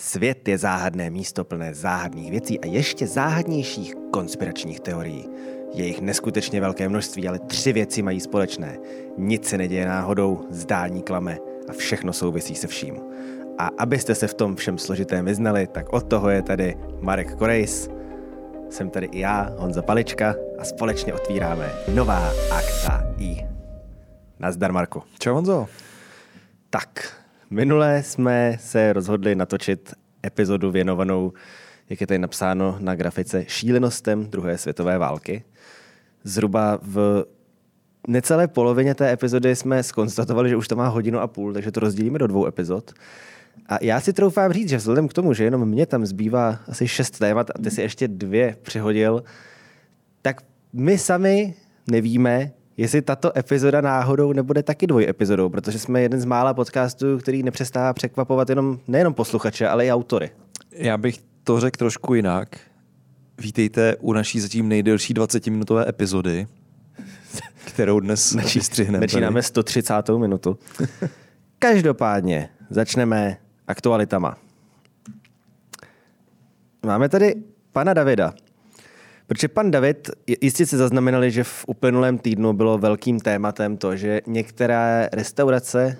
Svět je záhadné místo plné záhadných věcí a ještě záhadnějších konspiračních teorií. Je jich neskutečně velké množství, ale tři věci mají společné. Nic se neděje náhodou, zdání klame a všechno souvisí se vším. A abyste se v tom všem složitém vyznali, tak od toho je tady Marek Korejs, jsem tady i já, Honza Palička a společně otvíráme nová akta I. Nazdar, Marku. Čau, Honzo. Tak, minule jsme se rozhodli natočit epizodu věnovanou, jak je tady napsáno na grafice, šílenostem druhé světové války. Zhruba v necelé polovině té epizody jsme skonstatovali, že už to má hodinu a půl, takže to rozdělíme do dvou epizod. A já si troufám říct, že vzhledem k tomu, že jenom mě tam zbývá asi šest témat a ty si ještě dvě přihodil, tak my sami nevíme, jestli tato epizoda náhodou nebude taky dvoj epizodou, protože jsme jeden z mála podcastů, který nepřestává překvapovat jenom nejenom posluchače, ale i autory. Já bych to řekl trošku jinak. Vítejte u naší zatím nejdelší 20-minutové epizody, kterou dnes vystřihneme. Začínáme 130. minutu. Každopádně začneme aktualitama. Máme tady pana Davida. Protože pan David, jistě si zaznamenali, že v uplynulém týdnu bylo velkým tématem to, že některé restaurace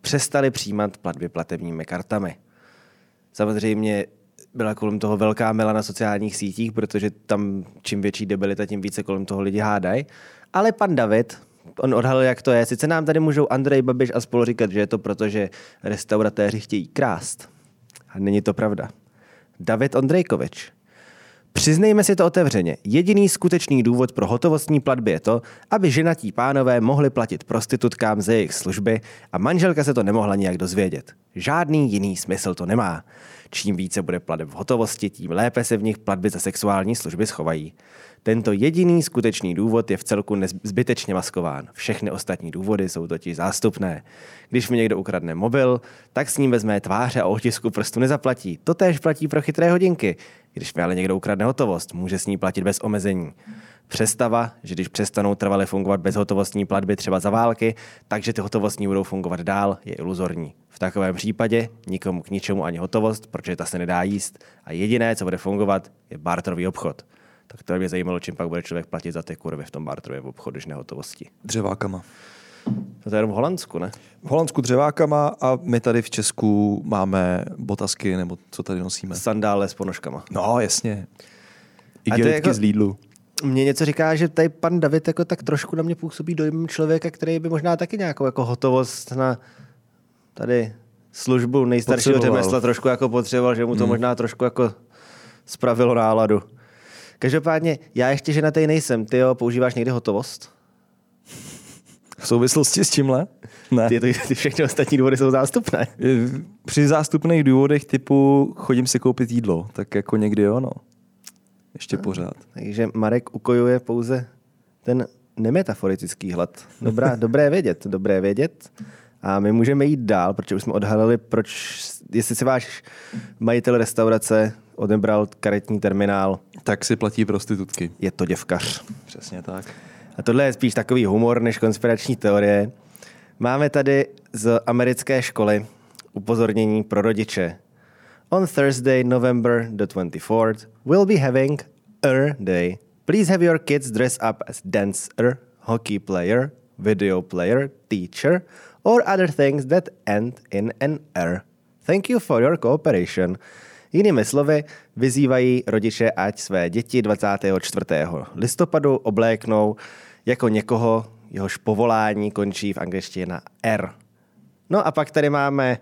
přestaly přijímat platby platebními kartami. Samozřejmě byla kolem toho velká mela na sociálních sítích, protože tam čím větší debilita, tím více kolem toho lidi hádají. Ale pan David, on odhalil, jak to je. Sice nám tady můžou Andrej Babiš a spolu říkat, že je to proto, že restauratéři chtějí krást. A není to pravda. David Ondrejkovič. Přiznejme si to otevřeně. Jediný skutečný důvod pro hotovostní platby je to, aby ženatí pánové mohli platit prostitutkám za jejich služby a manželka se to nemohla nijak dozvědět. Žádný jiný smysl to nemá. Čím více bude plateb v hotovosti, tím lépe se v nich platby za sexuální služby schovají. Tento jediný skutečný důvod je v celku zbytečně maskován. Všechny ostatní důvody jsou totiž zástupné. Když mi někdo ukradne mobil, tak s ním vezme tváře a otisku prstu nezaplatí. To též platí pro chytré hodinky. Když mi ale někdo ukradne hotovost, může s ní platit bez omezení. Přestava, že když přestanou trvale fungovat bezhotovostní platby třeba za války, takže ty hotovostní budou fungovat dál, je iluzorní. V takovém případě nikomu k ničemu ani hotovost, protože ta se nedá jíst a jediné, co bude fungovat, je barterový obchod tak to mě zajímalo, čím pak bude člověk platit za ty kurvy v tom barterovém obchodu, když nehotovosti. Dřevákama. To je jenom v Holandsku, ne? V Holandsku dřevákama a my tady v Česku máme botasky, nebo co tady nosíme. Sandále s ponožkama. No, jasně. Igelitky jako, z Lidlu. Mně něco říká, že tady pan David jako tak trošku na mě působí dojem člověka, který by možná taky nějakou jako hotovost na tady službu nejstaršího řemesla trošku jako potřeboval, že mu to hmm. možná trošku jako spravilo náladu. Každopádně, já ještě ženatý nejsem. Ty jo, používáš někdy hotovost? V souvislosti s tímhle? Ne. Ty, ty, ty všechny ostatní důvody jsou zástupné. Při zástupných důvodech typu chodím si koupit jídlo, tak jako někdy jo, no. Ještě no, pořád. Takže Marek ukojuje pouze ten nemetaforický hlad. Dobrá, dobré vědět, dobré vědět. A my můžeme jít dál, protože už jsme odhalili, proč, jestli si váš majitel restaurace odebral karetní terminál. Tak si platí prostitutky. Je to děvkař. Přesně tak. A tohle je spíš takový humor než konspirační teorie. Máme tady z americké školy upozornění pro rodiče. On Thursday, November the 24th, we'll be having a day. Please have your kids dress up as dancer, hockey player, video player, teacher, or other things that end in an R. Thank you for your cooperation. Jinými slovy, vyzývají rodiče, ať své děti 24. listopadu obléknou jako někoho, jehož povolání končí v angličtině na R. No a pak tady máme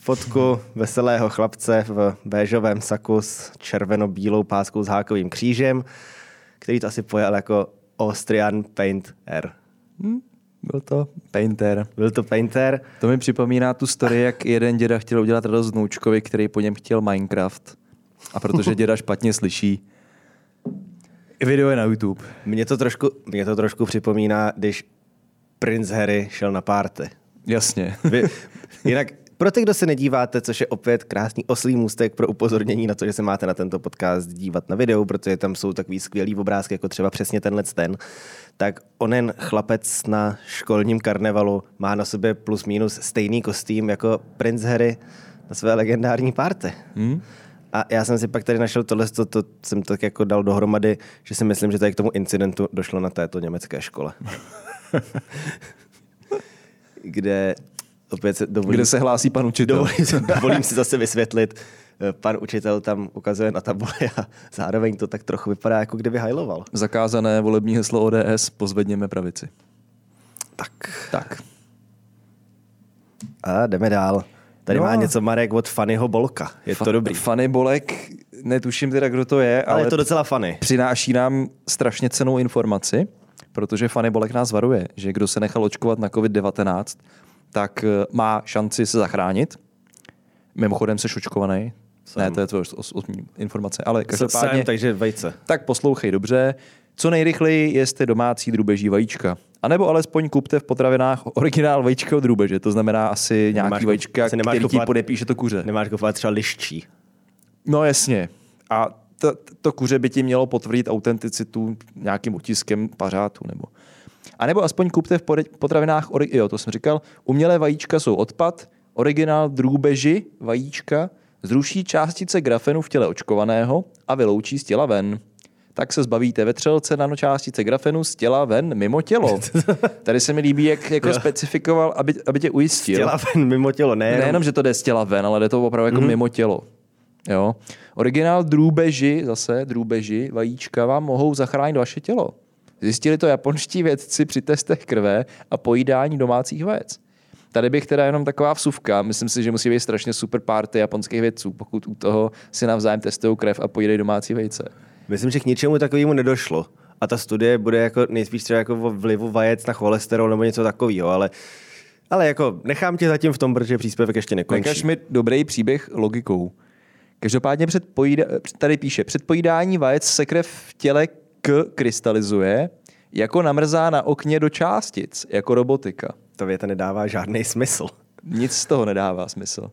fotku veselého chlapce v béžovém saku s červeno-bílou páskou s hákovým křížem, který to asi pojal jako Austrian Paint R. Hmm, byl to Painter. Byl to Painter. To mi připomíná tu story, jak jeden děda chtěl udělat radost vnoučkovi, který po něm chtěl Minecraft. A protože děda špatně slyší, video je na YouTube. Mně to trošku, mě to trošku připomíná, když prince Harry šel na párty. Jasně. Vy, jinak pro ty, kdo se nedíváte, což je opět krásný oslý můstek pro upozornění na to, že se máte na tento podcast dívat na video, protože tam jsou takový skvělý obrázky, jako třeba přesně tenhle ten, tak onen chlapec na školním karnevalu má na sobě plus minus stejný kostým jako princ Harry na své legendární párty. Hmm? A já jsem si pak tady našel tohle, to, to jsem tak jako dal dohromady, že si myslím, že tady k tomu incidentu došlo na této německé škole. kde opět se dovolím, Kde se hlásí pan učitel? dovolím, si- dovolím si zase vysvětlit. Eh, Pan učitel tam ukazuje na tabuli a zároveň to tak trochu vypadá, jako kdyby hajloval. Zakázané volební heslo ODS, pozvedněme pravici. Tak. Tak. A jdeme dál. Tady No má něco Marek od Fannyho Bolka. Je to dobrý. Fanny Bolek, netuším teda, kdo to je, Ale ale, je to docela funny. přináší nám strašně cenou informaci, protože Fanny Bolek nás varuje, že kdo se nechal očkovat na COVID-19, tak eh, má šanci se zachránit. Mimochodem jsi očkovaný. Ne, to je tvoje informace, ale každopádně... Jsem, takže vejce. Tak poslouchej dobře. Co nejrychleji jeste domácí drůbeží vajíčka. A nebo alespoň kupte v potravinách originál vajíčka od drůbeže. To znamená asi nějaký Nemáš- vajíčka, nemáš který ti podepíše to kuře. Nemáš kupovat třeba liščí. No jasně. A to, to kuře by ti mělo potvrdit autenticitu nějakým otiskem pařátu. Nebo. A nebo aspoň kupte v potravinách, ori- jo, to jsem říkal, umělé vajíčka jsou odpad, originál drůbeži vajíčka zruší částice grafenu v těle očkovaného a vyloučí z těla ven. Tak se zbavíte vetřelce nanočástice grafenu z těla ven mimo tělo. Tady se mi líbí, jak jako specifikoval, aby, aby tě ujistil. Těla ven mimo tělo, ne, Nejenom, že to jde z těla ven, ale jde to opravdu jako mm-hmm. mimo tělo. Jo. Originál drůbeži, zase drůbeži, vajíčka vám mohou zachránit vaše tělo. Zjistili to japonští vědci při testech krve a pojídání domácích vajec. Tady bych teda jenom taková vsuvka. Myslím si, že musí být strašně super party japonských vědců, pokud u toho si navzájem testují krev a pojídají domácí vejce. Myslím, že k ničemu takovému nedošlo. A ta studie bude jako nejspíš třeba jako o vlivu vajec na cholesterol nebo něco takového, ale, ale jako nechám tě zatím v tom, protože příspěvek ještě nekončí. Nekaž mi dobrý příběh logikou. Každopádně před pojída- tady píše, před pojídání vajec se krev v těle k krystalizuje, jako namrzá na okně do částic, jako robotika. Ta věta nedává žádný smysl. Nic z toho nedává smysl.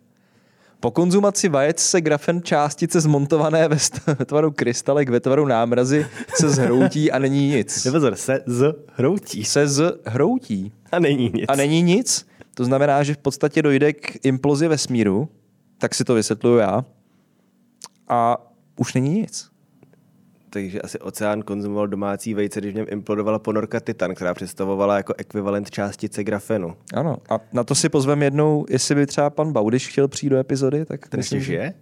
Po konzumaci vajec se grafen částice zmontované ve, st- ve tvaru krystalek, ve tvaru námrazy se zhroutí a není nic. Nepozor, se z hroutí. Se zhroutí. A není nic. A není nic. To znamená, že v podstatě dojde k implozi vesmíru, tak si to vysvětluju já. A už není nic. Takže asi oceán konzumoval domácí vejce, když v něm implodovala ponorka Titan, která představovala jako ekvivalent částice grafenu. Ano. A na to si pozvem jednou, jestli by třeba pan Baudiš chtěl přijít do epizody, tak Ten ještě že- žije?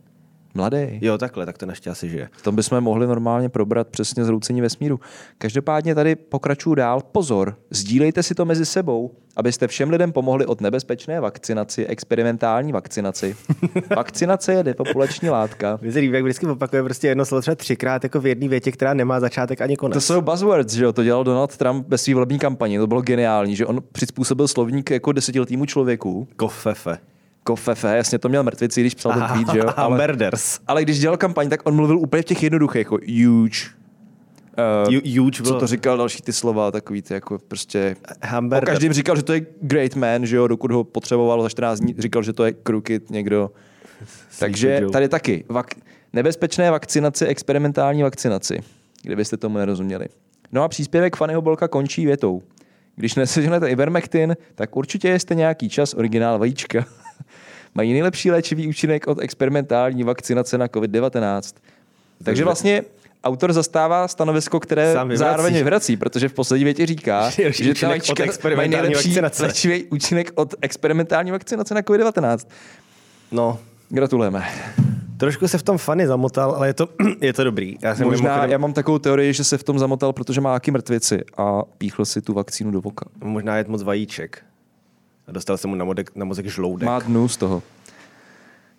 Mladý. Jo, takhle, tak to naštěstí asi žije. V tom bychom mohli normálně probrat přesně zroucení vesmíru. Každopádně tady pokračuju dál. Pozor, sdílejte si to mezi sebou, abyste všem lidem pomohli od nebezpečné vakcinaci, experimentální vakcinaci. Vakcinace je depopulační látka. Mně se líbí, jak vždycky opakuje prostě jedno slovo třeba třikrát jako v jedné větě, která nemá začátek ani konec. To jsou buzzwords, že jo? To dělal Donald Trump ve své volební kampani. To bylo geniální, že on přizpůsobil slovník jako desetiletýmu člověku. Kofefe. Kofefe, jasně to měl mrtvici, když psal ten tweet, že jo? Ale, murders. ale když dělal kampaň, tak on mluvil úplně v těch jednoduchých, jako huge. Uh, Huge co to říkal další ty slova, takový ty jako prostě... O Hamburger. každým říkal, že to je great man, že jo, dokud ho potřeboval za 14 dní, říkal, že to je crooked někdo. Takže tady taky. Vak- nebezpečné vakcinaci, experimentální vakcinaci, kdybyste tomu nerozuměli. No a příspěvek Fannyho Bolka končí větou. Když neseženete Ivermectin, tak určitě jste nějaký čas originál vajíčka. Mají nejlepší léčivý účinek od experimentální vakcinace na COVID-19. Takže vlastně autor zastává stanovisko, které Sám vyvrací. zároveň vyvrací, protože v poslední větě říká, že ta vajíčka mají nejlepší vakcinace. léčivý účinek od experimentální vakcinace na COVID-19. No, Gratulujeme. trošku se v tom fany zamotal, ale je to, je to dobrý. Já jsem Možná, mimochodem- já mám takovou teorii, že se v tom zamotal, protože má jaký mrtvici a píchl si tu vakcínu do voka. Možná jet moc vajíček. A dostal jsem mu na, modek, na mozek žloudek. Má dnu z toho.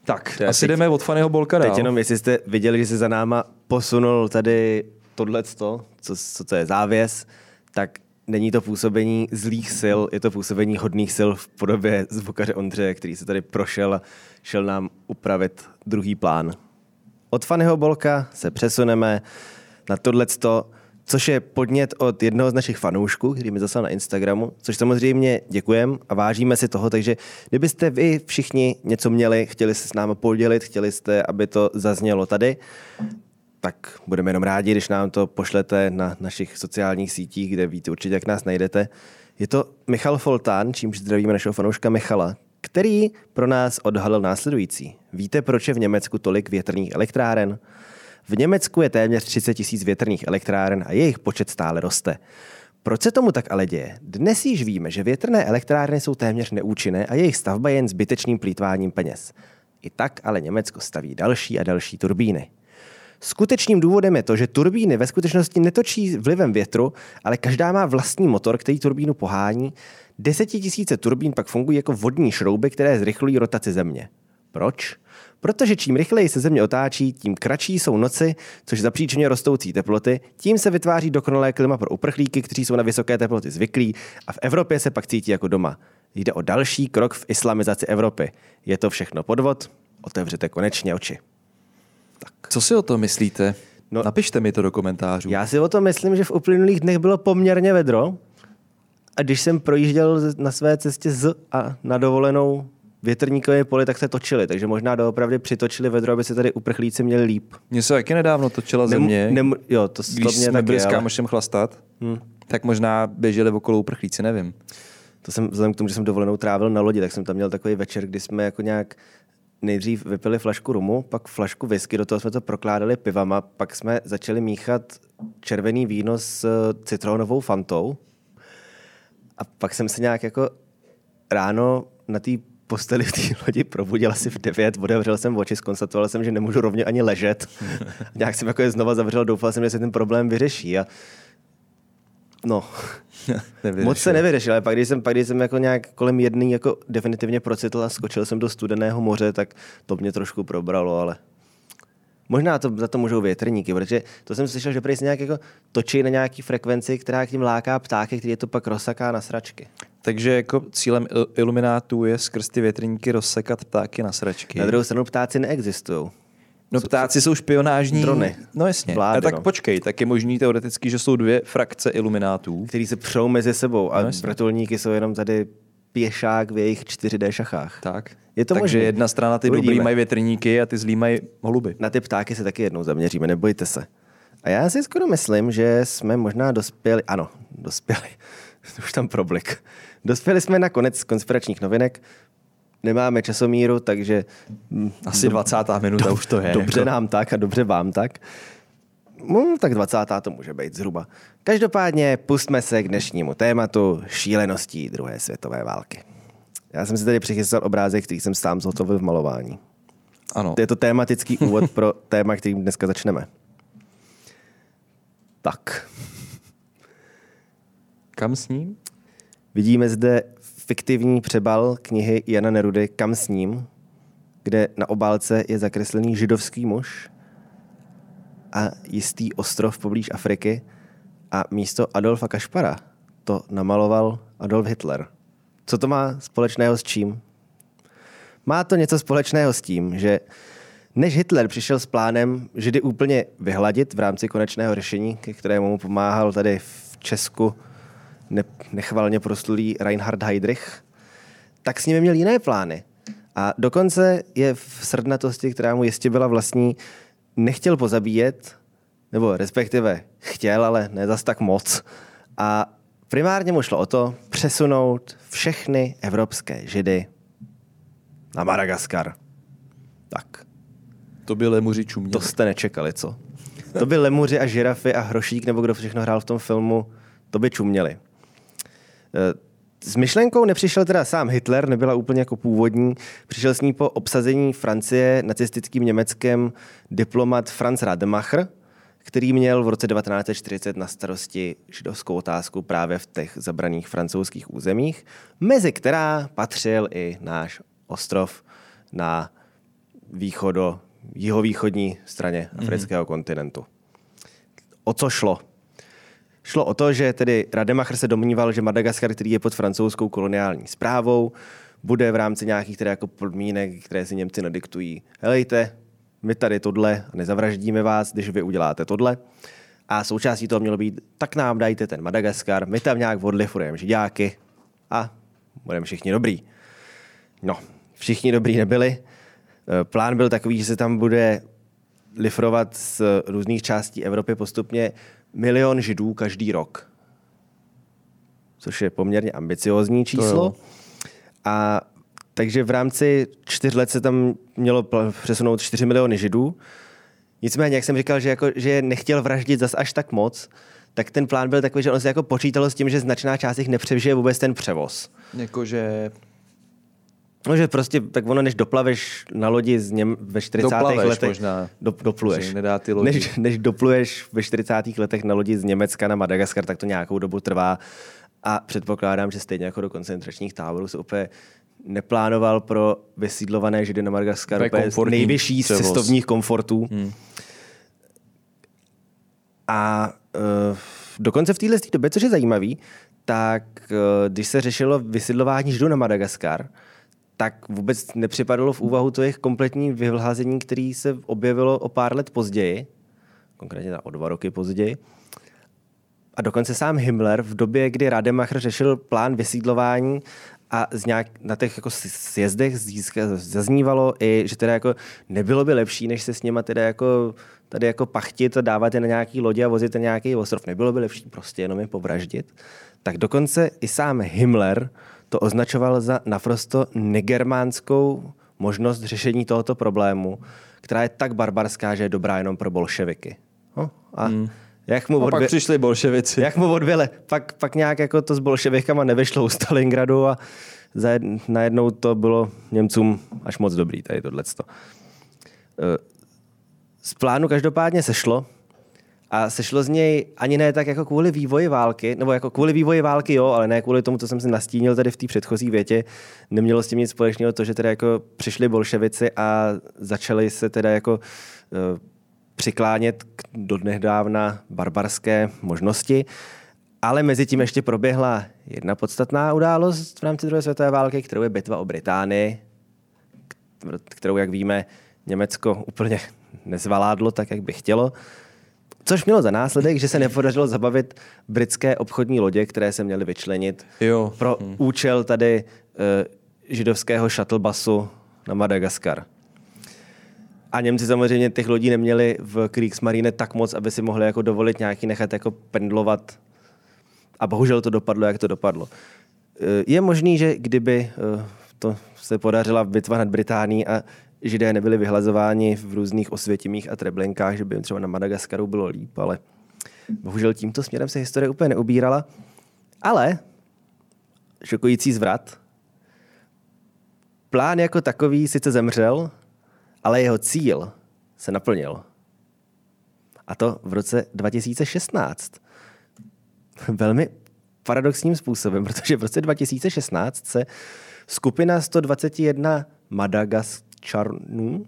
Tak, To asi teď- jdeme od Fannyho Bolka dál. Teď jenom, jestli jste viděli, že se za náma posunul tady tohleto, co, co to je závěs, tak není to působení zlých sil, je to působení hodných sil v podobě zvukaře Ondřeje, který se tady prošel a šel nám upravit druhý plán. Od Fannyho Bolka se přesuneme na tohleto, což je podnět od jednoho z našich fanoušků, který mi zaslal na Instagramu, což samozřejmě děkujeme a vážíme si toho, takže kdybyste vy všichni něco měli, chtěli se s námi podělit, chtěli jste, aby to zaznělo tady, tak budeme jenom rádi, když nám to pošlete na našich sociálních sítích, kde víte určitě, jak nás najdete. Je to Michal Foltán, čímž zdravíme našeho fanouška Michala, který pro nás odhalil následující. Víte, proč je v Německu tolik větrných elektráren? V Německu je téměř 30 tisíc větrných elektráren a jejich počet stále roste. Proč se tomu tak ale děje? Dnes již víme, že větrné elektrárny jsou téměř neúčinné a jejich stavba je jen zbytečným plítváním peněz. I tak ale Německo staví další a další turbíny. Skutečným důvodem je to, že turbíny ve skutečnosti netočí vlivem větru, ale každá má vlastní motor, který turbínu pohání. Desetitisíce turbín pak fungují jako vodní šrouby, které zrychlují rotaci země. Proč? Protože čím rychleji se země otáčí, tím kratší jsou noci, což zapříčině rostoucí teploty, tím se vytváří dokonalé klima pro uprchlíky, kteří jsou na vysoké teploty zvyklí a v Evropě se pak cítí jako doma. Jde o další krok v islamizaci Evropy. Je to všechno podvod? Otevřete konečně oči. Tak. Co si o to myslíte? No, Napište mi to do komentářů. Já si o to myslím, že v uplynulých dnech bylo poměrně vedro. A když jsem projížděl na své cestě z a na dovolenou větrníkové poli, tak se točili, takže možná doopravdy přitočili vedro, aby se tady uprchlíci měli líp. Mně se taky nedávno točila země. Nem, jo, to, Když to mě jsme taky, byli s kámošem chlastat, hmm. tak možná běželi okolo uprchlíci, nevím. To jsem, vzhledem k tomu, že jsem dovolenou trávil na lodi, tak jsem tam měl takový večer, kdy jsme jako nějak nejdřív vypili flašku rumu, pak flašku whisky, do toho jsme to prokládali pivama, pak jsme začali míchat červený víno s eh, citronovou fantou a pak jsem se nějak jako ráno na té posteli v té lodi probudil asi v 9, otevřel jsem oči, skonstatoval jsem, že nemůžu rovně ani ležet. nějak jsem jako je znova zavřel, doufal jsem, že se ten problém vyřeší. A no, moc se nevyřešil, ale pak když jsem, pak, když jsem jako nějak kolem jedný jako definitivně procitl a skočil jsem do studeného moře, tak to mě trošku probralo, ale Možná to, za to můžou větrníky, protože to jsem slyšel, že prý se nějak jako točí na nějaký frekvenci, která k tím láká ptáky, který je to pak rozsaká na sračky. Takže jako cílem iluminátů je skrz ty větrníky rozsekat ptáky na sračky. Na druhou stranu ptáci neexistují. No ptáci jsou špionážní. Drony. No jasně. Vlády, a tak no. počkej, tak je možný teoreticky, že jsou dvě frakce iluminátů. Který se přou mezi sebou a no vrtulníky jsou jenom tady pěšák v jejich 4D šachách. Tak. Je to Takže možný. jedna strana ty Uvidíme. dobrý mají větrníky a ty zlý mají holuby. Na ty ptáky se taky jednou zaměříme, nebojte se. A já si skoro myslím, že jsme možná dospěli, ano, dospěli, už tam problik. Dospěli jsme na konec konspiračních novinek, nemáme časomíru, takže... Hm, Asi do, 20. minuta do, už to je. Dobře jako. nám tak a dobře vám tak. No, tak 20. to může být zhruba. Každopádně pustme se k dnešnímu tématu šíleností druhé světové války. Já jsem si tady přichystal obrázek, který jsem sám zhotovil v malování. Ano. To je to tematický úvod pro téma, kterým dneska začneme. Tak. Kam s ním? Vidíme zde fiktivní přebal knihy Jana Nerudy Kam s ním, kde na obálce je zakreslený židovský muž a jistý ostrov poblíž Afriky a místo Adolfa Kašpara to namaloval Adolf Hitler. Co to má společného s čím? Má to něco společného s tím, že než Hitler přišel s plánem Židy úplně vyhladit v rámci konečného řešení, ke kterému mu pomáhal tady v Česku ne, nechvalně proslulý Reinhard Heydrich, tak s nimi měl jiné plány. A dokonce je v srdnatosti, která mu jistě byla vlastní, nechtěl pozabíjet, nebo respektive chtěl, ale ne zas tak moc. A primárně mu šlo o to přesunout všechny evropské židy na Madagaskar. Tak. To by lemuři čuměli. To jste nečekali, co? To by lemuři a žirafy a hrošík, nebo kdo všechno hrál v tom filmu, to by čuměli. Eh, s myšlenkou nepřišel teda sám Hitler, nebyla úplně jako původní. Přišel s ní po obsazení Francie nacistickým Německem diplomat Franz Rademacher, který měl v roce 1940 na starosti židovskou otázku právě v těch zabraných francouzských územích, mezi která patřil i náš ostrov na východo, jihovýchodní straně afrického mm-hmm. kontinentu. O co šlo? Šlo o to, že tedy Rademacher se domníval, že Madagaskar, který je pod francouzskou koloniální zprávou, bude v rámci nějakých tedy jako podmínek, které si Němci nadiktují. Helejte, my tady tohle nezavraždíme vás, když vy uděláte tohle. A součástí toho mělo být, tak nám dajte ten Madagaskar, my tam nějak odlifurujeme židáky a budeme všichni dobrý. No, všichni dobrý nebyli. E, plán byl takový, že se tam bude lifrovat z různých částí Evropy postupně milion židů každý rok. Což je poměrně ambiciozní číslo. A takže v rámci čtyř let se tam mělo přesunout 4 miliony židů. Nicméně, jak jsem říkal, že, jako, že nechtěl vraždit zas až tak moc, tak ten plán byl takový, že on se jako počítalo s tím, že značná část jich nepřežije vůbec ten převoz. Jakože No, že prostě, tak ono, než doplaveš na lodi z něm ve 40. Doplaveš letech, možná. Do, dopluješ. Nedá ty lodi. Než, než dopluješ ve 40. letech na lodi z Německa na Madagaskar, tak to nějakou dobu trvá. A předpokládám, že stejně jako do koncentračních táborů se úplně neplánoval pro vysídlované židy na Madagaskaru Úplně nejvyšší z cestovních komfortů. Hmm. A uh, dokonce v téhle době, což je zajímavý, tak uh, když se řešilo vysídlování židů na Madagaskar, tak vůbec nepřipadalo v úvahu to jejich kompletní vyhlazení, který se objevilo o pár let později, konkrétně o dva roky později. A dokonce sám Himmler v době, kdy Rademacher řešil plán vysídlování a z nějak, na těch jako sjezdech získa, zaznívalo i, že teda jako nebylo by lepší, než se s nima teda jako tady jako pachtit a dávat je na nějaký lodě a vozit na nějaký ostrov. Nebylo by lepší prostě jenom je povraždit. Tak dokonce i sám Himmler to označoval za naprosto negermánskou možnost řešení tohoto problému, která je tak barbarská, že je dobrá jenom pro bolševiky. No, a hmm. jak mu A pak přišli bolševici. Jak mu odvěle. Pak, pak nějak jako to s bolševikama nevyšlo u Stalingradu a za jed, najednou to bylo Němcům až moc dobrý, tady tohleto. Z plánu každopádně sešlo a sešlo z něj ani ne tak jako kvůli vývoji války, nebo jako kvůli vývoji války jo, ale ne kvůli tomu, co jsem si nastínil tady v té předchozí větě. Nemělo s tím nic společného to, že teda jako přišli bolševici a začali se teda jako uh, přiklánět k dodnedávna barbarské možnosti. Ale mezi tím ještě proběhla jedna podstatná událost v rámci druhé světové války, kterou je bitva o Británii, kterou, jak víme, Německo úplně nezvaládlo tak, jak by chtělo. Což mělo za následek, že se nepodařilo zabavit britské obchodní lodě, které se měly vyčlenit Jo. pro hmm. účel tady uh, židovského shuttlebusu na Madagaskar. A Němci samozřejmě těch lodí neměli v Kriegsmarine tak moc, aby si mohli jako dovolit nějaký nechat jako pendlovat. A bohužel to dopadlo, jak to dopadlo. Je možný, že kdyby to se podařila bitva nad Británií a židé nebyli vyhlazováni v různých osvětimích a treblinkách, že by jim třeba na Madagaskaru bylo líp, ale bohužel tímto směrem se historie úplně neubírala. Ale šokující zvrat. Plán jako takový sice zemřel, ale jeho cíl se naplnil. A to v roce 2016. Velmi paradoxním způsobem, protože v roce 2016 se skupina 121 Madagasčanů,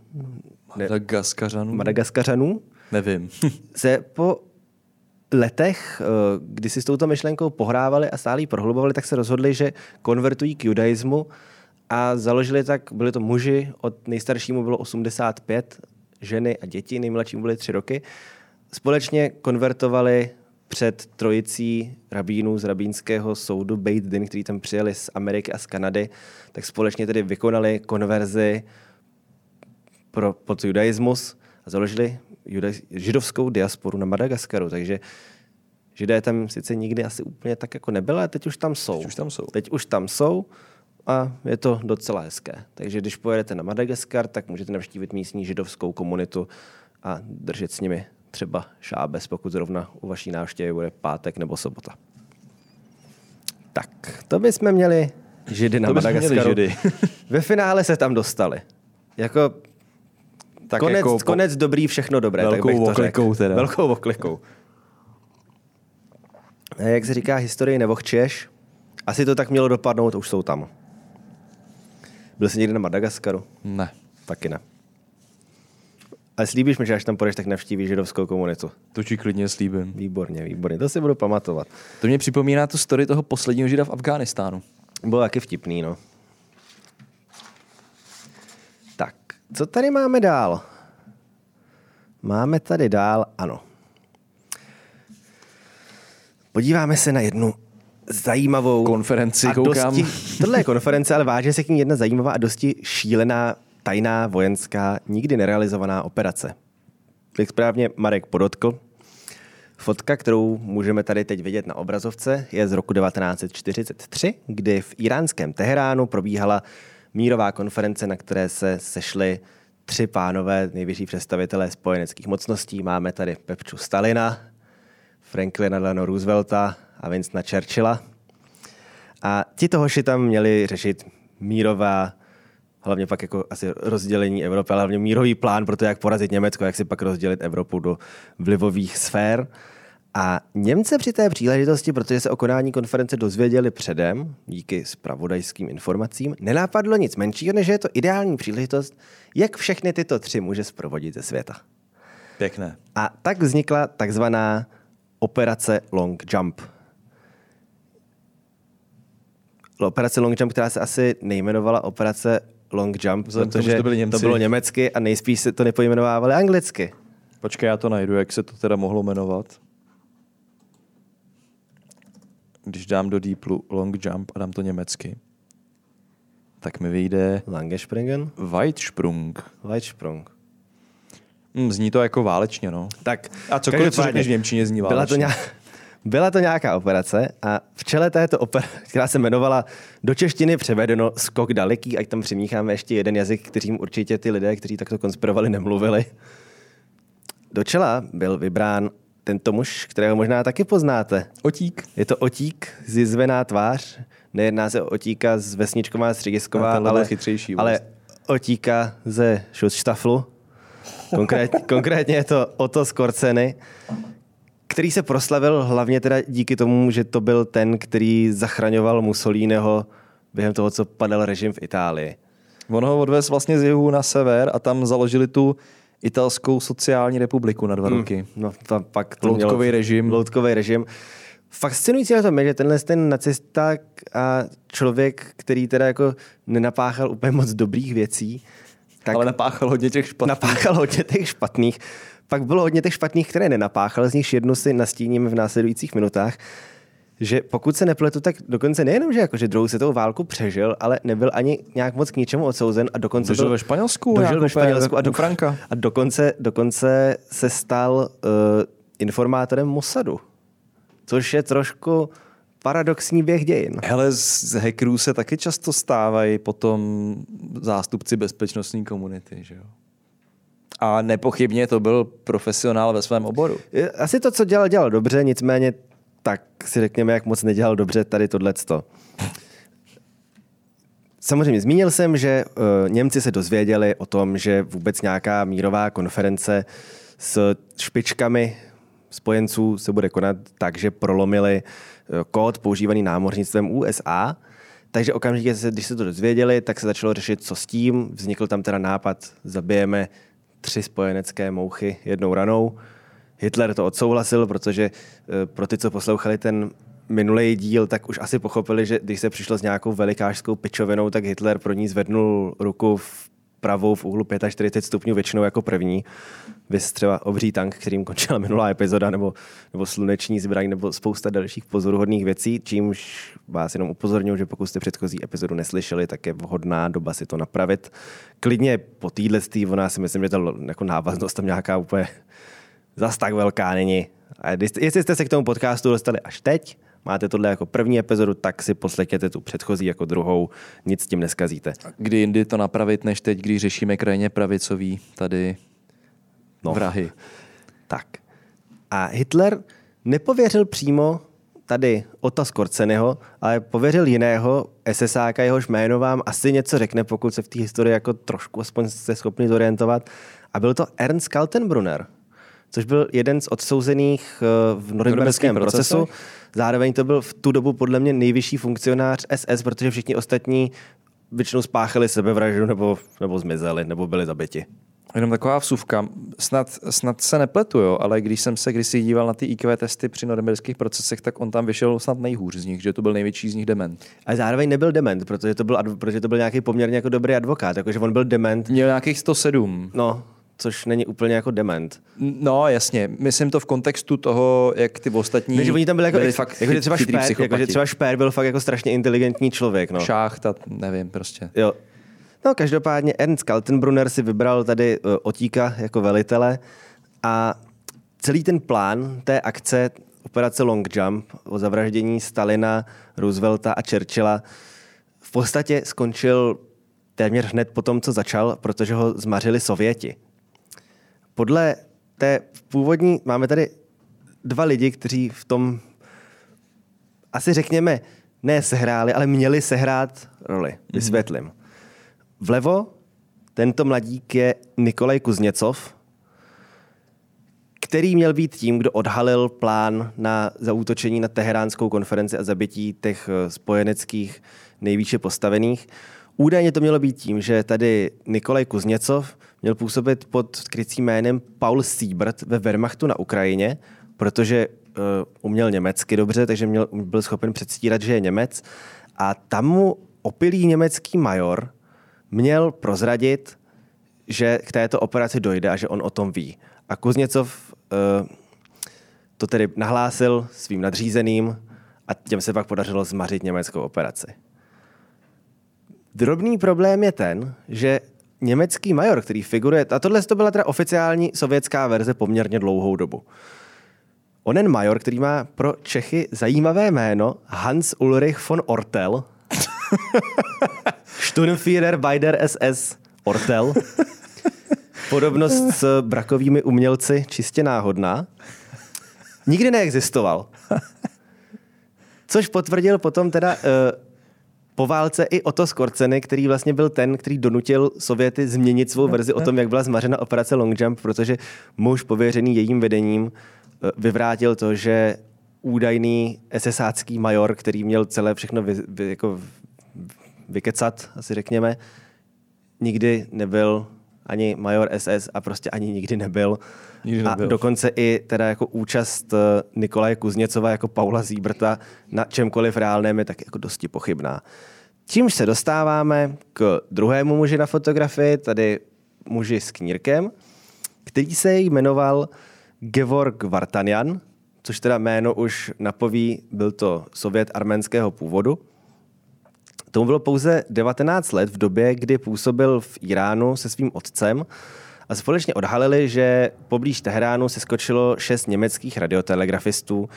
Madagaskařanů? Madagaskařanů Nevím. se po letech, kdy si s touto myšlenkou pohrávali a stále ji prohlubovali, tak se rozhodli, že konvertují k judaismu a založili tak, byli to muži, od nejstaršímu bylo 85, ženy a děti, nejmladšímu byly 3 roky. Společně konvertovali před trojicí rabínů z rabínského soudu Beit Din, který tam přijeli z Ameriky a z Kanady, tak společně tedy vykonali konverzi pro, pod judaismus a založili juda, židovskou diasporu na Madagaskaru. Takže židé tam sice nikdy asi úplně tak jako nebyly, ale teď už tam jsou. Teď už tam jsou. Teď už tam jsou a je to docela hezké. Takže když pojedete na Madagaskar, tak můžete navštívit místní židovskou komunitu a držet s nimi třeba šábes, pokud zrovna u vaší návštěvy bude pátek nebo sobota. Tak, to bychom měli židy na To Madagaskaru. židy. Ve finále se tam dostali. Jako tak konec, jako po- konec dobrý, všechno dobré. Velkou tak bych to oklikou řekl. teda. Velkou oklikou. A jak se říká, historii nevohčeš. Asi to tak mělo dopadnout, už jsou tam. Byl jsi někdy na Madagaskaru? Ne. Taky ne. Ale slíbíš mi, že až tam půjdeš, tak navštívíš židovskou komunitu. To ti klidně slíbím. Výborně, výborně. To si budu pamatovat. To mě připomíná tu story toho posledního žida v Afghánistánu. Bylo taky vtipný, no. Tak, co tady máme dál? Máme tady dál, ano. Podíváme se na jednu zajímavou Konferenci a koukám. Dosti, tohle je konference, ale váže se k ní jedna zajímavá a dosti šílená tajná vojenská, nikdy nerealizovaná operace. Jak správně Marek podotkl, Fotka, kterou můžeme tady teď vidět na obrazovce, je z roku 1943, kdy v iránském Teheránu probíhala mírová konference, na které se sešli tři pánové, nejvyšší představitelé spojeneckých mocností. Máme tady Pepču Stalina, Franklina Delano Roosevelta a Vincenta Churchilla. A ti hoši tam měli řešit mírová, hlavně pak jako asi rozdělení Evropy, ale hlavně mírový plán pro to, jak porazit Německo, jak si pak rozdělit Evropu do vlivových sfér. A Němce při té příležitosti, protože se o konání konference dozvěděli předem, díky spravodajským informacím, nenápadlo nic menšího, než je to ideální příležitost, jak všechny tyto tři může zprovodit ze světa. Pěkné. A tak vznikla takzvaná operace Long Jump. Operace Long Jump, která se asi nejmenovala operace Long Jump, Vzhledem tomu, protože že to byli Němci. to bylo německy a nejspíš se to nepojmenovávali anglicky. Počkej, já to najdu, jak se to teda mohlo jmenovat. Když dám do Deeplu long jump a dám to německy, tak mi vyjde Langespringen, Weitsprung. Weitsprung. Hm, zní to jako válečně, no. Tak, A cokoliv, co řekneš v Němčině, zní byla to, válečně. nějak, byla to nějaká operace a v čele této operace, která se jmenovala do češtiny převedeno skok daleký, ať tam přimícháme ještě jeden jazyk, kterým určitě ty lidé, kteří takto konspirovali, nemluvili. Do čela byl vybrán tento muž, kterého možná taky poznáte. Otík. Je to otík, zjizvená tvář. Nejedná se o otíka z Vesničková středisková, byl ale, chytřejší ale otíka ze Schutzstafflu. Konkrét, konkrétně je to Otto Skorceny, který se proslavil hlavně teda díky tomu, že to byl ten, který zachraňoval Mussoliniho během toho, co padal režim v Itálii. On ho odvez vlastně z jihu na sever a tam založili tu italskou sociální republiku na dva roky. No, to pak to Loutkový mělo- režim. Loutkový režim. Fascinující na tom je, že tenhle ten nacista a člověk, který teda jako nenapáchal úplně moc dobrých věcí, tak Ale napáchal hodně těch špatných. napáchal hodně těch špatných. Pak bylo hodně těch špatných, které nenapáchal, z nich jednu si nastíníme v následujících minutách, že pokud se nepletu, tak dokonce nejenom, že, jako, že druhou světovou válku přežil, ale nebyl ani nějak moc k ničemu odsouzen a dokonce Dožil byl, ve Španělsku, dožil ve Španělsku a, do Franka. a dokonce, dokonce se stal uh, informátorem Mossadu, což je trošku paradoxní běh dějin. Hele, z hackerů se taky často stávají potom zástupci bezpečnostní komunity, že jo? A nepochybně to byl profesionál ve svém oboru. Je- Asi to, co dělal, dělal dobře, nicméně tak si řekněme, jak moc nedělal dobře tady tohleto. Samozřejmě zmínil jsem, že uh, Němci se dozvěděli o tom, že vůbec nějaká mírová konference s špičkami spojenců se bude konat tak, že prolomili uh, kód používaný námořnictvem USA. Takže okamžitě, se, když se to dozvěděli, tak se začalo řešit, co s tím. Vznikl tam teda nápad, zabijeme tři spojenecké mouchy jednou ranou. Hitler to odsouhlasil, protože eh, pro ty, co poslouchali ten minulý díl, tak už asi pochopili, že když se přišlo s nějakou velikářskou pičovinou, tak Hitler pro ní zvednul ruku v pravou v úhlu 45 stupňů většinou jako první. Vys třeba obří tank, kterým končila minulá epizoda, nebo, nebo sluneční zbraň, nebo spousta dalších pozoruhodných věcí, čímž vás jenom upozorňuji, že pokud jste předchozí epizodu neslyšeli, tak je vhodná doba si to napravit. Klidně po téhle ona si myslím, že ta jako návaznost tam nějaká úplně zas tak velká není. A jestli jste se k tomu podcastu dostali až teď, máte tohle jako první epizodu, tak si poslechněte tu předchozí jako druhou, nic s tím neskazíte. Kdy jindy to napravit, než teď, když řešíme krajně pravicový tady No. no. vrahy. Tak. A Hitler nepověřil přímo tady Ota Skorcenyho, ale pověřil jiného SSáka, jehož jméno vám asi něco řekne, pokud se v té historii jako trošku aspoň jste schopni zorientovat. A byl to Ernst Kaltenbrunner, což byl jeden z odsouzených eh, v norimberském procesu. Zároveň to byl v tu dobu podle mě nejvyšší funkcionář SS, protože všichni ostatní většinou spáchali sebevraždu nebo, nebo zmizeli, nebo byli zabiti. Jenom taková vsuvka. Snad, snad se nepletu, jo, ale když jsem se kdysi díval na ty IQ testy při norimberských procesech, tak on tam vyšel snad nejhůř z nich, že to byl největší z nich dement. A zároveň nebyl dement, protože to byl, protože to byl nějaký poměrně jako dobrý advokát, jakože on byl dement, Měl nějakých 107. no, což není úplně jako dement. No, jasně. Myslím to v kontextu toho, jak ty ostatní Ne, že oni tam byli jako, byli fakt jako, že třeba špér, jako, že třeba špér byl fakt jako strašně inteligentní člověk, no. Šácht a nevím prostě. Jo. No, každopádně Ernst Kaltenbrunner si vybral tady uh, Otíka jako velitele a celý ten plán té akce operace Long Jump o zavraždění Stalina, Roosevelta a Churchilla v podstatě skončil téměř hned po tom, co začal, protože ho zmařili Sověti. Podle té původní, máme tady dva lidi, kteří v tom asi řekněme, ne sehráli, ale měli sehrát roli. Vysvětlím. Vlevo tento mladík je Nikolaj Kuzněcov, který měl být tím, kdo odhalil plán na zaútočení na teheránskou konferenci a zabití těch eh, spojeneckých nejvýše postavených. Údajně to mělo být tím, že tady Nikolaj Kuzněcov měl působit pod krycím jménem Paul Siebert ve Wehrmachtu na Ukrajině, protože uh, uměl německy dobře, takže měl, byl schopen předstírat, že je Němec. A tam mu opilý německý major měl prozradit, že k této operaci dojde a že on o tom ví. A Kuzněcov uh, to tedy nahlásil svým nadřízeným a těm se pak podařilo zmařit německou operaci. Drobný problém je ten, že německý major, který figuruje, a tohle to byla teda oficiální sovětská verze poměrně dlouhou dobu. Onen major, který má pro Čechy zajímavé jméno, Hans Ulrich von Ortel, Sturmführer bei der SS Ortel, podobnost s brakovými umělci čistě náhodná, nikdy neexistoval. Což potvrdil potom teda uh, po válce i Otto Skorceny, který vlastně byl ten, který donutil Sověty změnit svou verzi o tom, jak byla zmařena operace Long Jump, protože muž pověřený jejím vedením eh, vyvrátil to, že údajný SSácký major, který měl celé všechno vy, vy, jako vykecat, asi řekněme, nikdy nebyl ani major SS a prostě ani nikdy nebyl. Nikdy a nebyl. dokonce i teda jako účast eh, Nikolaje Kuzněcova jako Paula Zíbrta na čemkoliv reálném je tak jako dosti pochybná. Čímž se dostáváme k druhému muži na fotografii, tady muži s knírkem, který se jmenoval Gevorg Vartanyan, což teda jméno už napoví, byl to sovět arménského původu. Tomu bylo pouze 19 let v době, kdy působil v Iránu se svým otcem a společně odhalili, že poblíž Teheránu se skočilo šest německých radiotelegrafistů,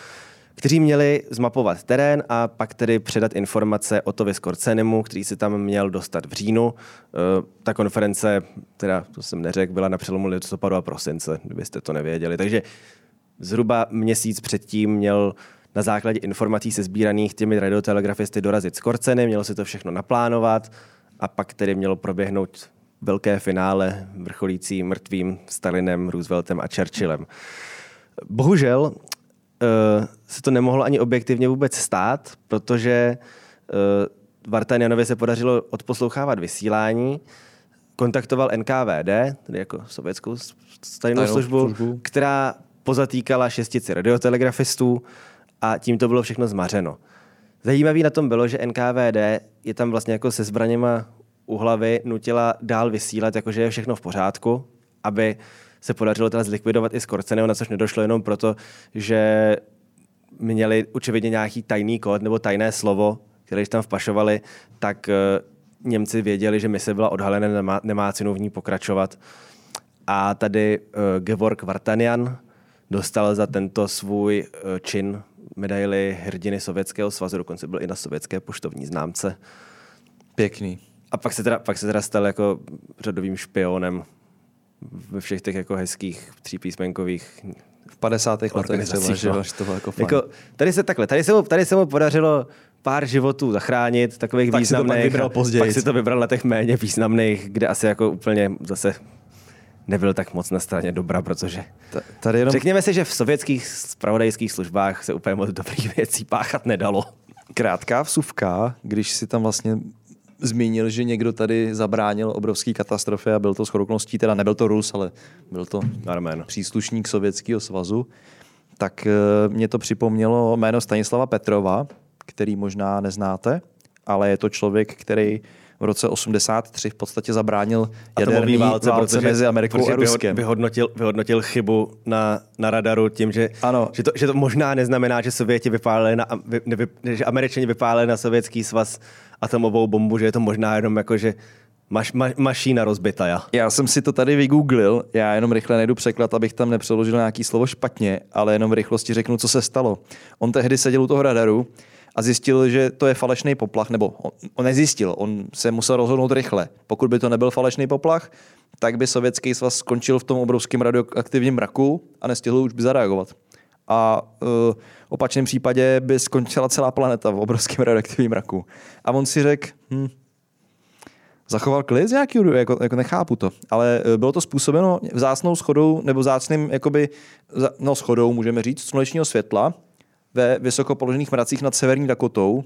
kteří měli zmapovat terén a pak tedy předat informace o to Skorcenemu, který se tam měl dostat v říjnu. Eh, Ta konference, teda to jsem neřekl, byla na přelomu listopadu a prosince, kdybyste to nevěděli. Takže zhruba měsíc předtím měl na základě informací se sbíraných těmi radiotelegrafisty dorazit z Korceny, mělo se to všechno naplánovat a pak tedy mělo proběhnout velké finále vrcholící mrtvým Stalinem, Rooseveltem a Churchillem. Bohužel uh, se to nemohlo ani objektivně vůbec stát, protože uh, Vartanianovi se podařilo odposlouchávat vysílání, kontaktoval NKVD, tedy jako sovětskou tajnou Tajnou službu, službu. která pozatýkala šestici radiotelegrafistů a tím to bylo všechno zmařeno. Zajímavý na tom bylo, že NKVD je tam vlastně jako se zbraněma u hlavy nutila dál vysílat, jakože je všechno v pořádku, aby se podařilo teda zlikvidovat i Skorceného, na což nedošlo jenom proto, že měli očividně nějaký tajný kód nebo tajné slovo, které když tam vpašovali, tak eh, Němci věděli, že mise byla odhalena, nemá, nemá cenu v ní pokračovat. A tady uh, Vartanian dostal za tento svůj uh, čin medaily hrdiny Sovětského svazu, dokonce byl i na sovětské poštovní známce. Pěkný. A pak se teda, pak se teda stal jako řadovým špionem ve všech těch jako hezkých třípísmenkových V 50. letech třeba, že, no. že to bylo jako fajn. jako, tady se takhle, tady se, mu, tady se mu podařilo pár životů zachránit, takových Tak si to pak významných. vybral později. Pak si to vybral na těch méně významných, kde asi jako úplně zase nebyl tak moc na straně dobra, protože Ta- Tady jenom řekněme si, že v sovětských spravodajských službách se úplně moc dobrých věcí páchat nedalo. krátká vsuvka, když si tam vlastně zmínil, že někdo tady zabránil obrovský katastrofě a byl to shodou okolností, teda nebyl to Rus, ale byl to Armén. příslušník Sovětského svazu, tak eh, mě to připomnělo jméno Stanislava Petrova, který možná neznáte, ale je to člověk, který v roce 83 v podstatě zabránil jaderný válce, válce mezi Amerikou a protože Ruskem. Vyhodnotil, vyhodnotil chybu na, na radaru tím, že, Ano. že, to, že to možná neznamená, že Sověti vypálili na, vy, nevy, že Američani vypálili na sovětský svaz atomovou bombu, že je to možná jenom jako, že maš, ma, mašína rozbitá. Ja. Já jsem si to tady vygooglil, já jenom rychle najdu překlad, abych tam nepřeložil nějaký slovo špatně, ale jenom v rychlosti řeknu, co se stalo. On tehdy seděl u toho radaru a zjistil, že to je falešný poplach, nebo on, nezjistil, on se musel rozhodnout rychle. Pokud by to nebyl falešný poplach, tak by sovětský svaz skončil v tom obrovském radioaktivním mraku a nestihl už by zareagovat. A uh, opačném případě by skončila celá planeta v obrovském radioaktivním mraku. A on si řekl, hm, zachoval klid z nějakého jako, jako nechápu to. Ale e, bylo to způsobeno vzácnou schodou, nebo vzácným, jakoby, no schodou, můžeme říct, slunečního světla ve vysoko položených mracích nad severní Dakotou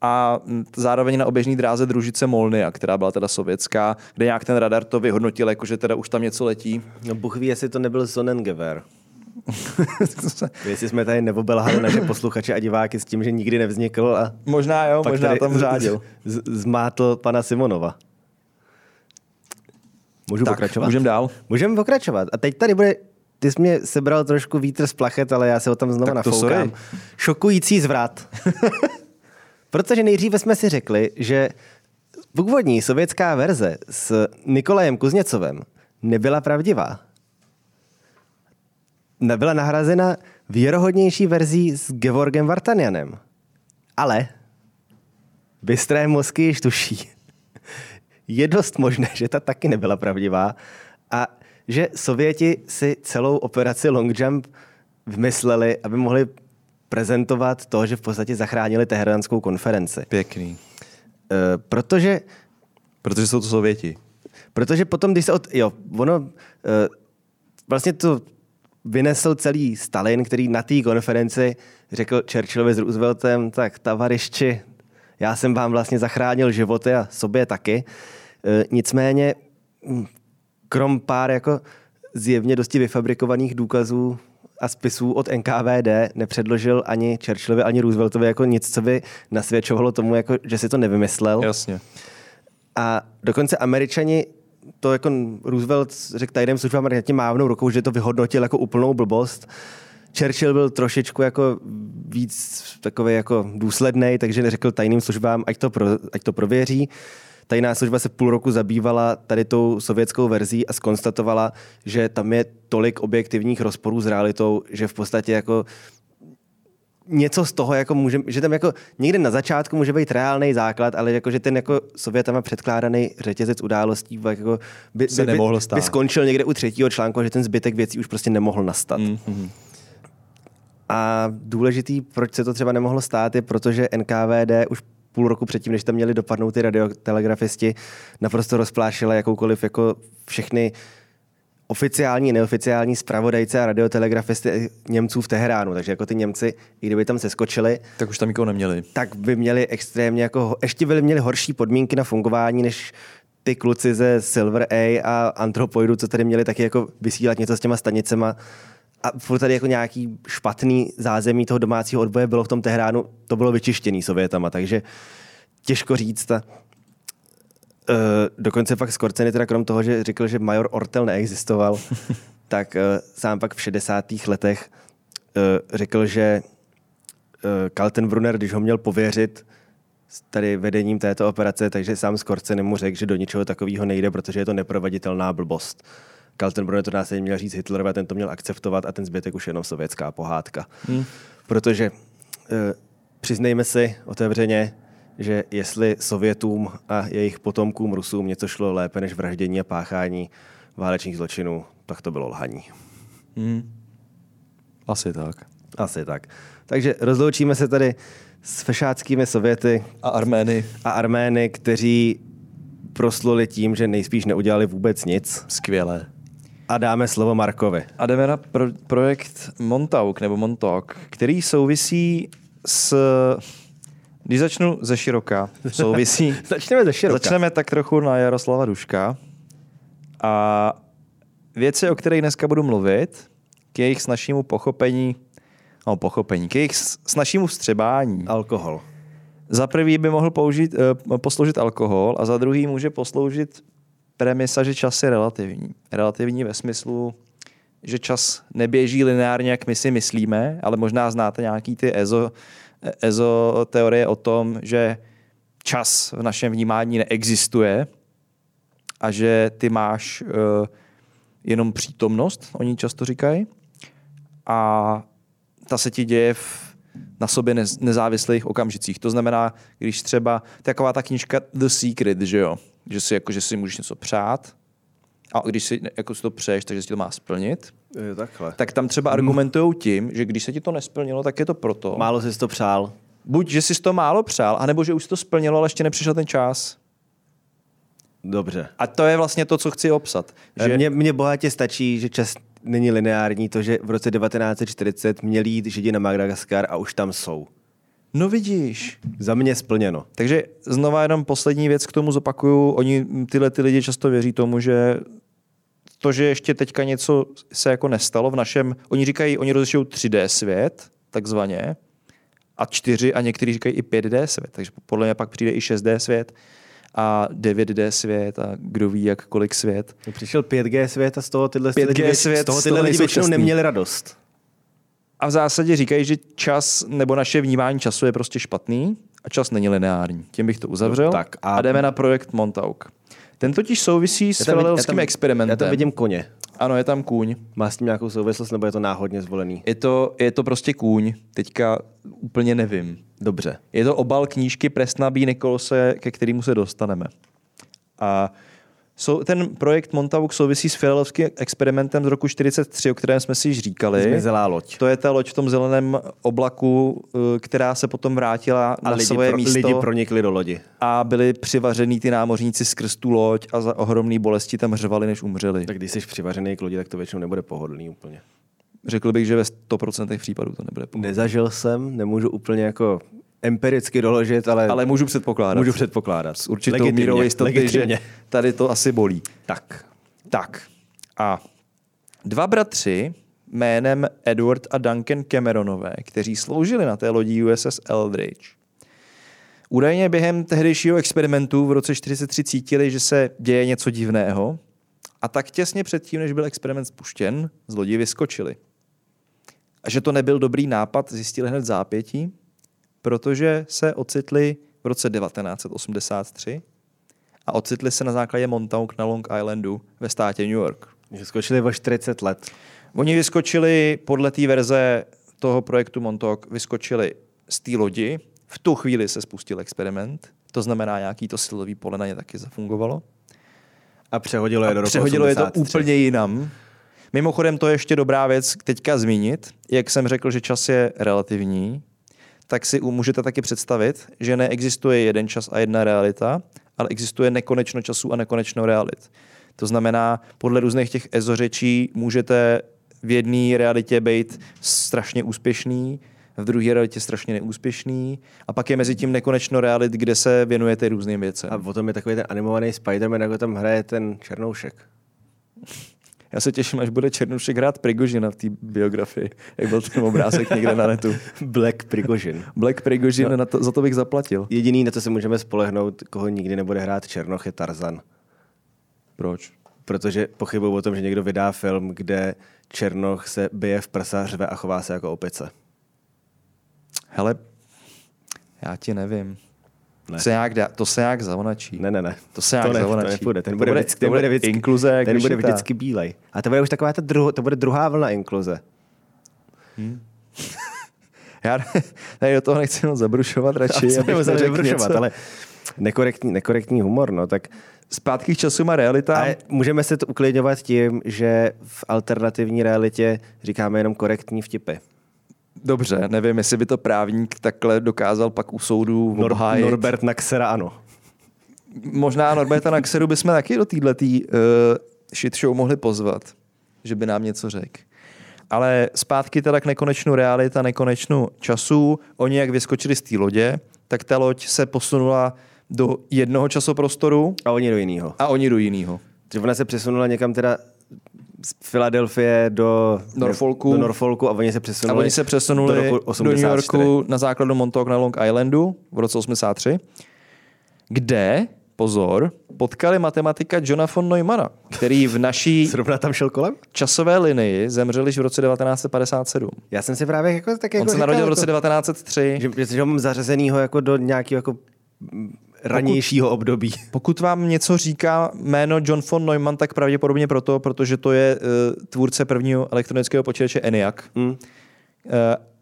a zároveň na oběžné dráze družice Molnia, která byla teda sovětská, kde nějak ten radar to vyhodnotil, jako že teda už tam něco letí. No Bůh ví, jestli to nebyl Sonnengewehr. Jestli jsme tady neobelhali naše posluchače a diváky s tím, že nikdy nevznikl a možná jo, pak možná tam řádil. z- z- Zmátl pana Simonova. Můžu Tak, pokračovat? můžeme dál. Můžeme pokračovat. A teď tady bude, ty jsi mě sebral trošku vítr z plachet, ale já se o tom znovu Tak to nafoukám. sorry. Šokující zvrat. Protože nejdříve jsme si řekli, že původní sovětská verze s Nikolajem Kuzněcovem nebyla pravdivá. Nebyla nahrazena věrohodnější verzí s Gevorgem Vartanianem. Ale bystré mozky již tuší. Je dost možné, že ta taky nebyla pravdivá a že Sověti si celou operaci Long Jump vymysleli, aby mohli prezentovat to, že v podstatě zachránili Teheránskou konferenci. Pěkný. E, protože Protože jsou to Sověti. Protože potom, když se od... Jo, ono... e, vlastně to vynesl celý Stalin, který na té konferenci řekl Churchillovi s Rooseveltem, tak tavarišči, já jsem vám vlastně zachránil životy a sobě taky. E, nicméně, m, krom pár jako zjevně dosti vyfabrikovaných důkazů a spisů od NKVD nepředložil ani Churchillovi, ani Rooseveltovi jako nic, co by nasvědčovalo tomu, jako, že si to nevymyslel. Jasně. A dokonce američani to jako Roosevelt řekl tajným službám tím mávnou rukou, že to vyhodnotil jako úplnou blbost. Churchill byl trošičku jako víc takový jako důsledný, takže neřekl tajným službám, ať to, pro, ať to prověří. Tajná služba se půl roku zabývala tady tou sovětskou verzí a skonstatovala, že tam je tolik objektivních rozporů s realitou, že v podstatě jako něco z toho, jako může, že tam jako někde na začátku může být reálný základ, ale jako, že ten jako sovětama předkládaný řetězec událostí jako by, Se by, by, nemohl stát. by, skončil někde u třetího článku, že ten zbytek věcí už prostě nemohl nastat. Mm. Mm-hmm. A důležitý, proč se to třeba nemohlo stát, je proto, že NKVD už půl roku předtím, než tam měli dopadnout ty radiotelegrafisti, naprosto rozplášila jakoukoliv jako všechny oficiální, neoficiální zpravodajce a radiotelegrafisty Němců v Teheránu. Takže jako ty Němci, i kdyby tam seskočili, Tak už tam nikoho neměli. tak by měli extrémně jako, ještě by měli horší podmínky na fungování, než ty kluci ze Silver A a Anthropoidu, co tady měli taky jako vysílat něco s těma stanicema. A furt tady jako nějaký špatný zázemí toho domácího odboje bylo v tom Tehránu, to bylo vyčištěný Sovětama, takže těžko říct. A, uh, dokonce pak Skorceny, teda krom toho, že řekl, že major Ortel neexistoval, tak uh, sám pak v 60. letech uh, řekl, že uh, Kaltenbrunner, když ho měl pověřit s tady vedením této operace, takže sám Skorceny mu řekl, že do ničeho takového nejde, protože je to neproveditelná blbost. Kaltenbrunner to následně měl říct Hitlerovi a ten to měl akceptovat a ten zbytek už jenom sovětská pohádka. Hmm. Protože eh, přiznejme si otevřeně, že jestli Sovětům a jejich potomkům Rusům něco šlo lépe než vraždění a páchání válečných zločinů, tak to bylo lhaní. Mm. Asi tak. Asi tak. Takže rozloučíme se tady s fešáckými Sověty A Armény. a Armény, kteří prosluli tím, že nejspíš neudělali vůbec nic. Skvělé. A dáme slovo Markovi. A jdeme na pro- projekt Montauk nebo Montauk, který souvisí s... Když začnu ze široka, souvisí... Začneme ze široka. Začneme tak trochu na Jaroslava Duška. A věci, o kterých dneska budu mluvit, k jejich snažšímu pochopení, no pochopení, k jejich s- snažšímu vstřebání. Alkohol. Za prvý by mohl použít, eh, posloužit alkohol a za druhý může posloužit premisa, že čas je relativní. Relativní ve smyslu, že čas neběží lineárně, jak my si myslíme, ale možná znáte nějaký ty EZO, EZO teorie o tom, že čas v našem vnímání neexistuje a že ty máš uh, jenom přítomnost, oni často říkají, a ta se ti děje v na sobě nez, nezávislých okamžicích. To znamená, když třeba taková ta knížka The Secret, že jo, že si, jako, že si můžeš něco přát a když si jako si to přeješ, takže si to má splnit, Je, takhle. tak tam třeba argumentují tím, že když se ti to nesplnilo, tak je to proto. Málo jsi to přál. Buď, že jsi to málo přál, anebo že už jsi to splnilo, ale ještě nepřišel ten čas. Dobře. A to je vlastně to, co chci obsat. Že... Mně, mně bohatě stačí, že čas není lineární, to, že v roce 1940 měli jít Židi na Madagaskar a už tam jsou. No vidíš. Za mě splněno. Takže znova jenom poslední věc k tomu zopakuju. Oni, tyhle ty lidi často věří tomu, že to, že ještě teďka něco se jako nestalo v našem, oni říkají, oni rozlišují 3D svět, takzvaně, a 4 a někteří říkají i 5D svět, takže podle mě pak přijde i 6D svět a 9D svět a kdo ví, jak kolik svět. Přišel 5G svět a z toho tyhle 5G lidi, svět, z toho z tyhle toho lidi většinou neměli radost. A v zásadě říkají, že čas nebo naše vnímání času je prostě špatný a čas není lineární. Tím bych to uzavřel. No, tak a- a... jdeme na projekt Montauk. Ten totiž souvisí s filadelským experimentem. Já tam vidím koně. Ano, je tam kůň. Má s tím nějakou souvislost, nebo je to náhodně zvolený? Je to, je to prostě kůň. Teďka úplně nevím. Dobře. Je to obal knížky Presna B. Nicholse, ke kterému se dostaneme. A sou, ten projekt Montauk souvisí s filadelským experimentem z roku 43, o kterém jsme si již říkali. Zmizelá loď. To je ta loď v tom zeleném oblaku, eh, která se potom vrátila A na lidi, svoje pro, místo lidi pronikli do lodi. a byli přivařený ty námořníci skrz tu loď a za ohromné bolesti tam řvali, než umřeli. Tak když jsi přivařený k lodi, tak to většinou nebude pohodlný úplně. Řekl bych, že ve 100% případů to nebude pohodlný. Nezažil jsem, nemůžu úplně jako empiricky doložit, ale, Ale můžu předpokládat. můžu předpokládat. s určitou Legitimně, mírou jistoty, legitimně. že tady to asi bolí. Tak. Tak. A dva bratři jménem Edward a Duncan Cameronové, kteří sloužili na té lodi USS Eldridge, údajně během tehdejšího experimentu v roce 43 cítili, že se děje něco divného a tak těsně předtím, než byl experiment spuštěn, z lodi vyskočili. A že to nebyl dobrý nápad, zjistili hned zápětí, protože se ocitli v roce 1983 a ocitli se na základě Montauk na Long Islandu ve státě New York. Že skočili o 40 let. Oni vyskočili podle té verze toho projektu Montauk, vyskočili z té lodi. V tu chvíli se spustil experiment, to znamená, nějaký to silový pole na ně taky zafungovalo. A přehodilo je do roku přehodilo je to 83. úplně jinam. Mimochodem, to je ještě dobrá věc teďka zmínit. Jak jsem řekl, že čas je relativní, tak si můžete taky představit, že neexistuje jeden čas a jedna realita, ale existuje nekonečno časů a nekonečno realit. To znamená, podle různých těch ezořečí můžete v jedné realitě být strašně úspěšný, v druhé realitě strašně neúspěšný a pak je mezi tím nekonečno realit, kde se věnujete různým věcem. A potom je takový ten animovaný Spider-Man, jako tam hraje ten Černoušek. Já se těším, až bude Černušek hrát Prigožina v té biografii, jak byl ten obrázek někde na netu. Black Prigožin. Black Prigožin, no. na to, za to bych zaplatil. Jediný, na co se můžeme spolehnout, koho nikdy nebude hrát Černoch, je Tarzan. Proč? Protože pochybuju o tom, že někdo vydá film, kde Černoch se bije v prsa, řve a chová se jako opice. Hele, já ti nevím. Ne. Se nějak dá, to se nějak zavonačí. Ne, ne, ne. To se nějak to, ne, to zavonačí. nepůjde. Ten To bude, bude- vždycky, to ten bude bude vždycky, inkluze jak ten bude vždycky bílej. A to bude už taková ta druho, to bude druhá vlna inkluze. Já tady do toho nechci moc zabrušovat radši. Neřekl vybrušovat, něco. ale nekorektní, nekorektní humor, no, tak Zpátky k časům a realita. ale můžeme se to uklidňovat tím, že v alternativní realitě říkáme jenom korektní vtipy. Dobře, nevím, jestli by to právník takhle dokázal pak u soudu Nor- obhájit. Norbert Naxera ano. Možná Norberta Naxeru bychom taky do této uh, shit show mohli pozvat, že by nám něco řekl. Ale zpátky teda k nekonečnou realita, nekonečnou času. Oni jak vyskočili z té lodě, tak ta loď se posunula do jednoho časoprostoru A oni do jiného. a oni do jiného. Ona se přesunula někam teda z Filadelfie do Norfolku. do Norfolku a oni se A přesunuli, oni se přesunuli do, roku do New 84. Yorku na základu Montauk na Long Islandu v roce 83, kde, pozor, potkali matematika Johna von Neumanna, který v naší Zrovna tam šel kolem? časové linii zemřel již v roce 1957. Já jsem si právě jako, tak jako On se narodil v jako, roce 1903. že, že ho mám zařazenýho jako do nějakého jako ranějšího období. Pokud vám něco říká jméno John von Neumann, tak pravděpodobně proto, protože to je uh, tvůrce prvního elektronického počítače ENIAC. Hmm. Uh,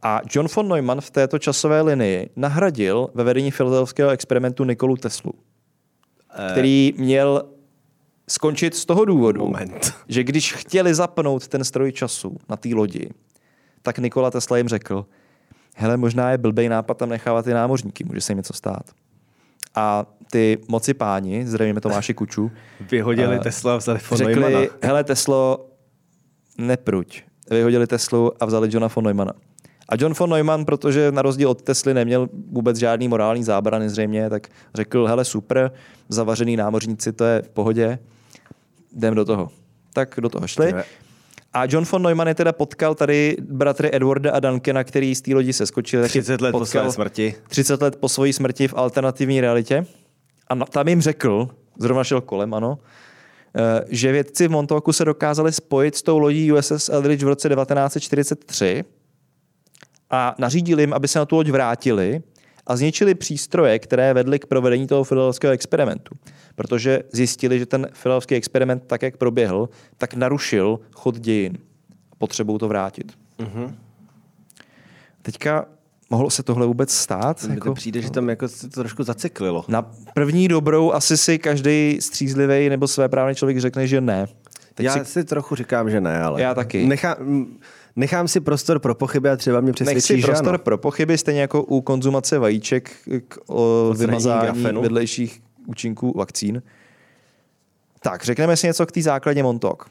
A John von Neumann v této časové linii nahradil ve vedení filadelfského experimentu Nikolu Teslu, který měl skončit z toho důvodu, Moment. že když chtěli zapnout ten stroj času na té lodi, tak Nikola Tesla jim řekl, hele, možná je blbej nápad tam nechávat ty námořníky, může se jim něco stát. A ty moci páni, zdravíme Tomáši Kuču, Vyhodili Eh, Tesla a vzali von řekli, Neumanna. hele Teslo, nepruď. Vyhodili Teslu a vzali Johna von Neumana. A John von Neumann, protože na rozdíl od Tesly neměl vůbec žádný morální zábrany zřejmě, tak řekl, hele super, zavařený námořníci, to je v pohodě, jdem do toho. Tak do toho šli. A John von Neumann je teda potkal tady bratry Edwarda a Duncana, který z té lodi se skočili. taky 30 let po své smrti. 30 let po své smrti v alternativní realitě. A tam jim řekl, zrovna šel kolem, ano, eh, že vědci v Montauk se dokázali spojit s tou lodí USS Eldridge v roce 1943 a nařídili jim, aby se na tu loď vrátili a zničili přístroje, které vedly k provedení toho filadelského experimentu. Protože zjistili, že ten filadelský experiment, tak jak proběhl, tak narušil chod dějin. Potřebují to vrátit. Mhm. Teďka mohlo se tohle vůbec stát? Mně to přijde, že tam jako se to trošku zacyklilo. Na první dobrou asi si každý střízlivý nebo svéprávný člověk řekne, že ne. Teď Já si si... trochu říkám, že ne, ale... Já taky. Nechám, nechám si prostor pro pochyby a třeba mě nech přesvědčí, si že prostor ano. pro pochyby, stejně jako u konzumace vajíček k o, vymazání grafenu. vedlejších účinků vakcín. Tak, řekneme si něco k té základně Montauk.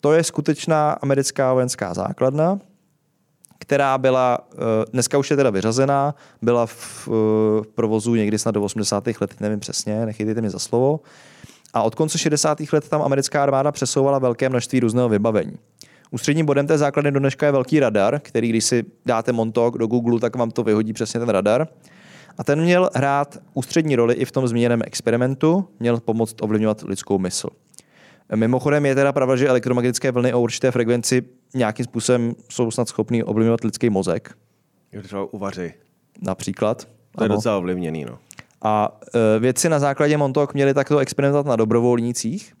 To je skutečná americká vojenská základna, která byla, eh, dneska už je teda vyřazená, byla v, v provozu někdy snad do 80. let, nevím přesně, nechytejte mi za slovo. A od konce 60. let tam americká armáda přesouvala velké množství různého vybavení. Ústředním bodem té základny do dneška je velký radar, který když si dáte Montauk do Google, tak vám to vyhodí přesně ten radar. A ten měl hrát ústřední roli i v tom zmíněném experimentu, měl pomoct ovlivňovat lidskou mysl. Mimochodem je teda pravda, že elektromagnetické vlny o určité frekvenci nějakým způsobem jsou snad schopný ovlivňovat lidský mozek, Jo, Třeba uvaři. například. To je Ano. docela ovlivněný, no. A e, vědci na základě Montauk měli takto experimentovat na dobrovolnících.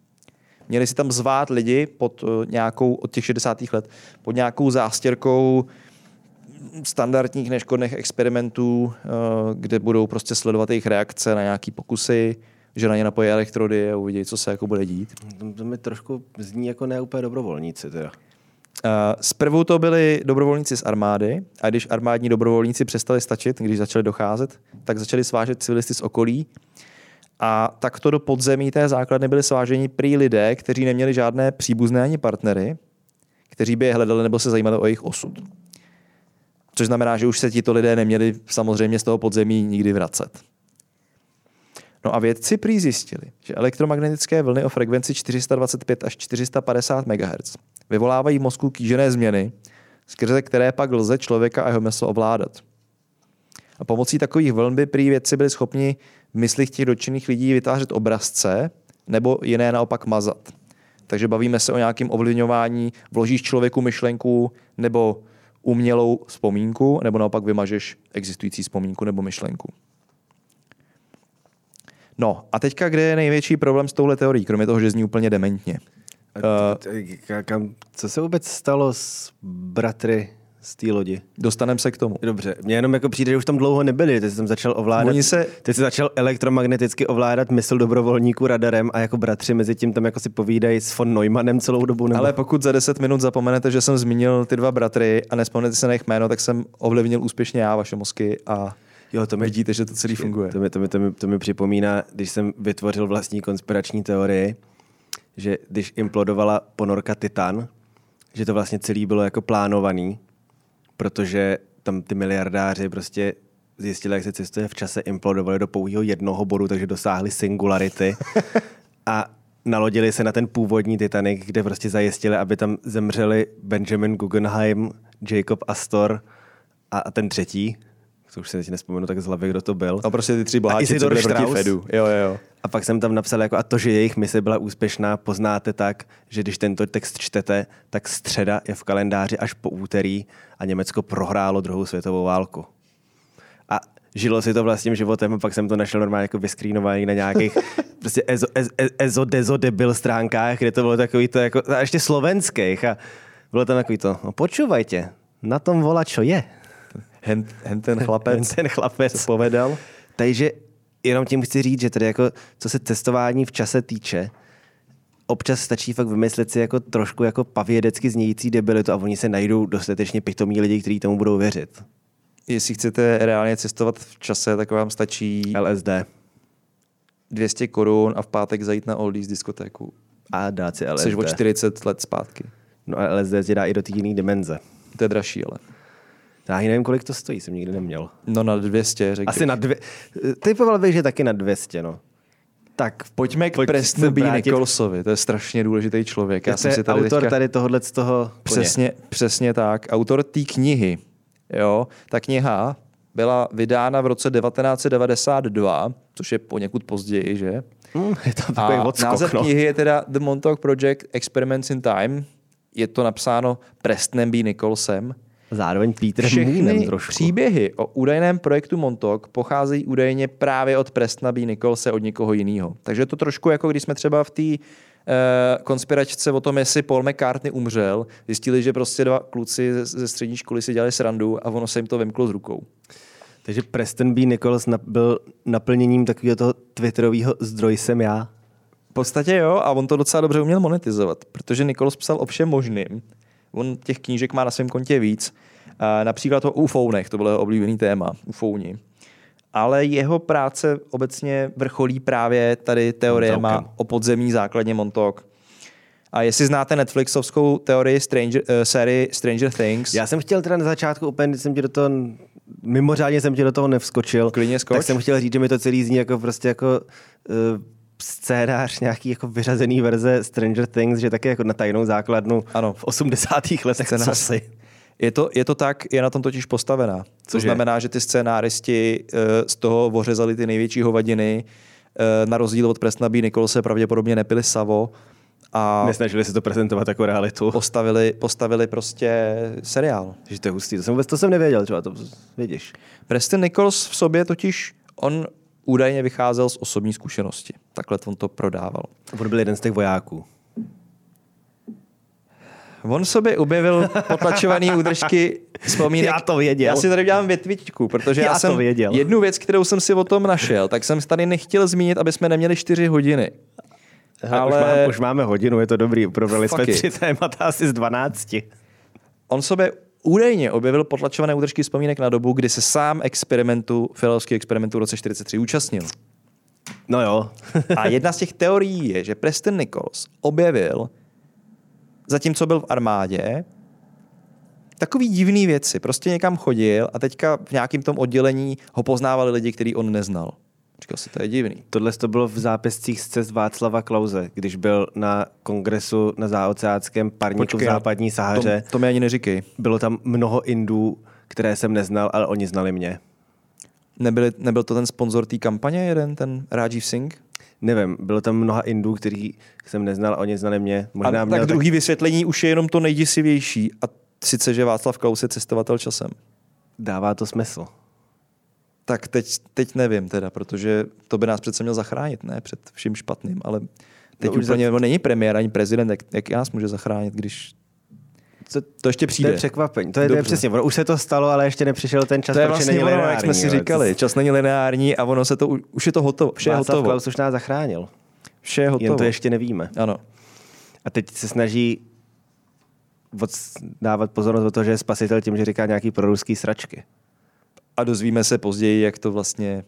Měli si tam zvát lidi pod e, nějakou, od těch 60. let, pod nějakou zástěrkou standardních neškodných experimentů, e, kde budou prostě sledovat jejich reakce na nějaký pokusy, že na ně napojí elektrody a uvidí, co se jako bude dít. To, to mi trošku zní jako ne úplně dobrovolníci teda. Uh, Zprvu to byli dobrovolníci z armády a když armádní dobrovolníci přestali stačit, když začali docházet, tak začali svážet civilisty z okolí a takto do podzemí té základny byli sváženi prý lidé, kteří neměli žádné příbuzné ani partnery, kteří by je hledali nebo se zajímali o jejich osud. Což znamená, že už se tito lidé neměli samozřejmě z toho podzemí nikdy vracet. No a vědci prý zjistili, že elektromagnetické vlny o frekvenci 425 až 450 MHz vyvolávají v mozku kýžené změny, skrze které pak lze člověka a jeho mysl ovládat. A pomocí takových vln by prý vědci byli schopni v myslích těch dotčených lidí vytvářet obrazce nebo jiné naopak mazat. Takže bavíme se o nějakém ovlivňování, vložíš člověku myšlenku nebo umělou vzpomínku, nebo naopak vymažeš existující vzpomínku nebo myšlenku. No a teďka, kde je největší problém s touhle teorií, kromě toho, že zní úplně dementně? A kam, co se vůbec stalo s bratry z té lodi? Dostaneme se k tomu. Dobře, mně jenom jako přijde, že už tam dlouho nebyli, jsi tam začal ovládat, Oni se- ty jsi začal elektromagneticky ovládat mysl dobrovolníků radarem a jako bratři mezi tím tam jako si povídají s von Neumannem celou dobu. Nebo... Ale pokud za 10 minut zapomenete, že jsem zmínil ty dva bratry a nespomenete se na jejich jméno, tak jsem ovlivnil úspěšně já vaše mozky a jo, to mi, vidíte, že to celý funguje. To mi, to, mi, to, mi, to mi připomíná, když jsem vytvořil vlastní konspirační teorii, že když implodovala ponorka Titan, že to vlastně celý bylo jako plánovaný, protože tam ty miliardáři prostě zjistili, jak se cestuje v čase, implodovali do pouhého jednoho bodu, takže dosáhli singularity a nalodili se na ten původní Titanic, kde prostě zajistili, aby tam zemřeli Benjamin Guggenheim, Jacob Astor a, a ten třetí, to už si teď nespomenu tak z hlavy, kdo to byl. A prostě ty tři boháči, co byli proti. Fedu. Jo, jo, jo. A pak jsem tam napsal, jako, a to, že jejich mise byla úspěšná, poznáte tak, že když tento text čtete, tak středa je v kalendáři až po úterý a Německo prohrálo druhou světovou válku. A žilo si to vlastním životem a pak jsem to našel normálně jako vyskrínovaný na nějakých prostě ezo, ez, ez, ezo, dezo debil stránkách, kde to bylo takový to jako, a ještě slovenských a bylo tam takový to, no počúvajte, na tom volá, čo je. Hen, hen ten chlapec, ten chlapec. co povedal. Takže jenom tím chci říct, že tady jako, co se testování v čase týče, občas stačí fakt vymyslet si jako trošku jako pavědecky znějící debilitu a oni se najdou dostatečně pitomí lidi, kteří tomu budou věřit. Jestli chcete reálně cestovat v čase, tak vám stačí LSD. 200 korun a v pátek zajít na Oldies diskotéku. A dát si LSD. Jsi o 40 let zpátky. No a LSD tě dá i do té jiné dimenze. To je dražší, ale. Já ani nevím, kolik to stojí, jsem nikdy neměl. No na 200, řekl Asi na dvě... Typoval bych, že taky na 200, no. Tak Pojďme k Pojď Preston se B. Nicholsovi, to je strašně důležitý člověk. Já to jsem si tady autor teďka... tady tohohle z toho. Přesně, přesně tak. Autor té knihy. Jo, ta kniha byla vydána v roce 1992, což je poněkud později, že? Hm, je tam takový A odskok, název no. knihy je teda The Montauk Project Experiments in Time. Je to napsáno Prestonem B. Nicholsem. Zároveň Peter Všechny trošku. příběhy o údajném projektu Montauk pocházejí údajně právě od Prestona B. Nicholse, od někoho jiného. Takže je to trošku jako když jsme třeba v té uh, konspiračce o tom, jestli Paul McCartney umřel, zjistili, že prostě dva kluci ze, ze střední školy si dělali srandu a ono se jim to vymklo z rukou. Takže Preston B. Nichols na, byl naplněním takového toho twitterového zdroj jsem já. V podstatě jo, a on to docela dobře uměl monetizovat, protože Nichols psal o všem možným. On těch knížek má na svém kontě víc. Například o ufounech, to bylo jeho oblíbený téma, ufouni. Ale jeho práce obecně vrcholí právě tady teoriema Montaukem. o podzemní základně Montauk. A jestli znáte Netflixovskou teorii Stranger, uh, sérii Stranger Things, Já jsem chtěl teda na začátku úplně, jsem ti do toho, mimořádně jsem ti do toho nevskočil, Klidně skoč. tak jsem chtěl říct, že mi to celý zní jako prostě jako uh, scénář nějaký jako vyřazený verze Stranger Things, že taky jako na tajnou základnu Ano. v 80. letech, Scénář. co si. Je to, je to tak, je na tom totiž postavená. Což znamená, že ty scénáristi uh, z toho ořezali ty největší hovadiny, uh, na rozdíl od Prestona B. Nicholse pravděpodobně nepili savo a Nesnažili se to prezentovat jako realitu. postavili, postavili prostě seriál. Že to je hustý, to jsem, vůbec, to jsem nevěděl, třeba to vidíš. Preston Nichols v sobě totiž, on údajně vycházel z osobní zkušenosti. Takhle on to prodával. On byl jeden z těch vojáků. On sobě objevil potlačovaný údržky vzpomínek. Já to věděl. Já si tady dělám větvičku, protože já, Já to jsem věděl. jednu věc, kterou jsem si o tom našel, tak jsem tady nechtěl zmínit, aby jsme neměli čtyři hodiny. Ale... Už, máme, už máme hodinu, je to dobrý. Probrali jsme it. tři témata asi z 12. on sobě údajně objevil potlačované údržky vzpomínek na dobu, kdy se sám experimentu, filovského experimentu v roce 43 účastnil. No jo. A jedna z těch teorií je, že Preston Nichols objevil, zatímco byl v armádě, takový divný věci. Prostě někam chodil a teďka v nějakém tom oddělení ho poznávali lidi, který on neznal. Říkal si, to je divný. Tohle to bylo v zápiscích z cest Václava Klauze, když byl na kongresu na záoceáckém parníku Počkej, v západní Sahaře. To, to mi ani neříkej. Bylo tam mnoho Indů, které jsem neznal, ale oni znali mě. Nebyl, nebyl to ten sponzor té kampaně jeden, ten Rajiv Singh? Nevím, bylo tam mnoha Indů, který jsem neznal a oni znali mě. Možná a měl tak druhý vysvětlení už je jenom to nejděsivější. A sice, že Václav Klaus je cestovatel časem. Dává to smysl. Tak teď, teď nevím teda, protože to by nás přece měl zachránit, ne před vším špatným, ale teď No už úplně, za- on není premiér ani prezident, jak, jak nás může zachránit, když Co, to ještě to přijde. je překvapení. To je, to je přesně. Ono už se to stalo, ale ještě nepřišel ten čas, to je vlastně není ono, jak jsme si říkali. Čas není lineární a ono se to, už je to hotovo. Vše je Václav hotovo. Klaus už nás zachránil. Vše je hotovo. Jen to ještě nevíme. Ano. A teď se snaží dávat pozornost do toho, že je spasitel tím, že říká nějaký proruský sračky. A dozvíme se později, jak to vlastně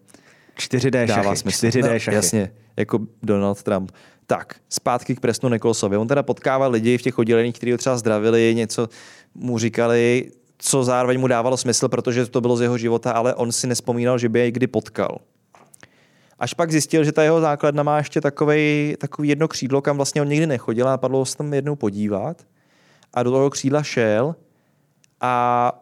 4D dává šachy. smysl. 4D no, šachy. Jasně, jako Donald Trump. Tak, zpátky k Prestonu Nicholsovi. On teda potkával lidi v těch odděleních, kteří ho třeba zdravili, něco mu říkali, co zároveň mu dávalo smysl, protože to bylo z jeho života, ale on si nespomínal, že by jej kdy potkal. Až pak zjistil, že ta jeho základna má ještě takovej, takový jedno křídlo, kam vlastně on nikdy nechodil a napadlo ho se tam jednou podívat. A do toho křídla šel a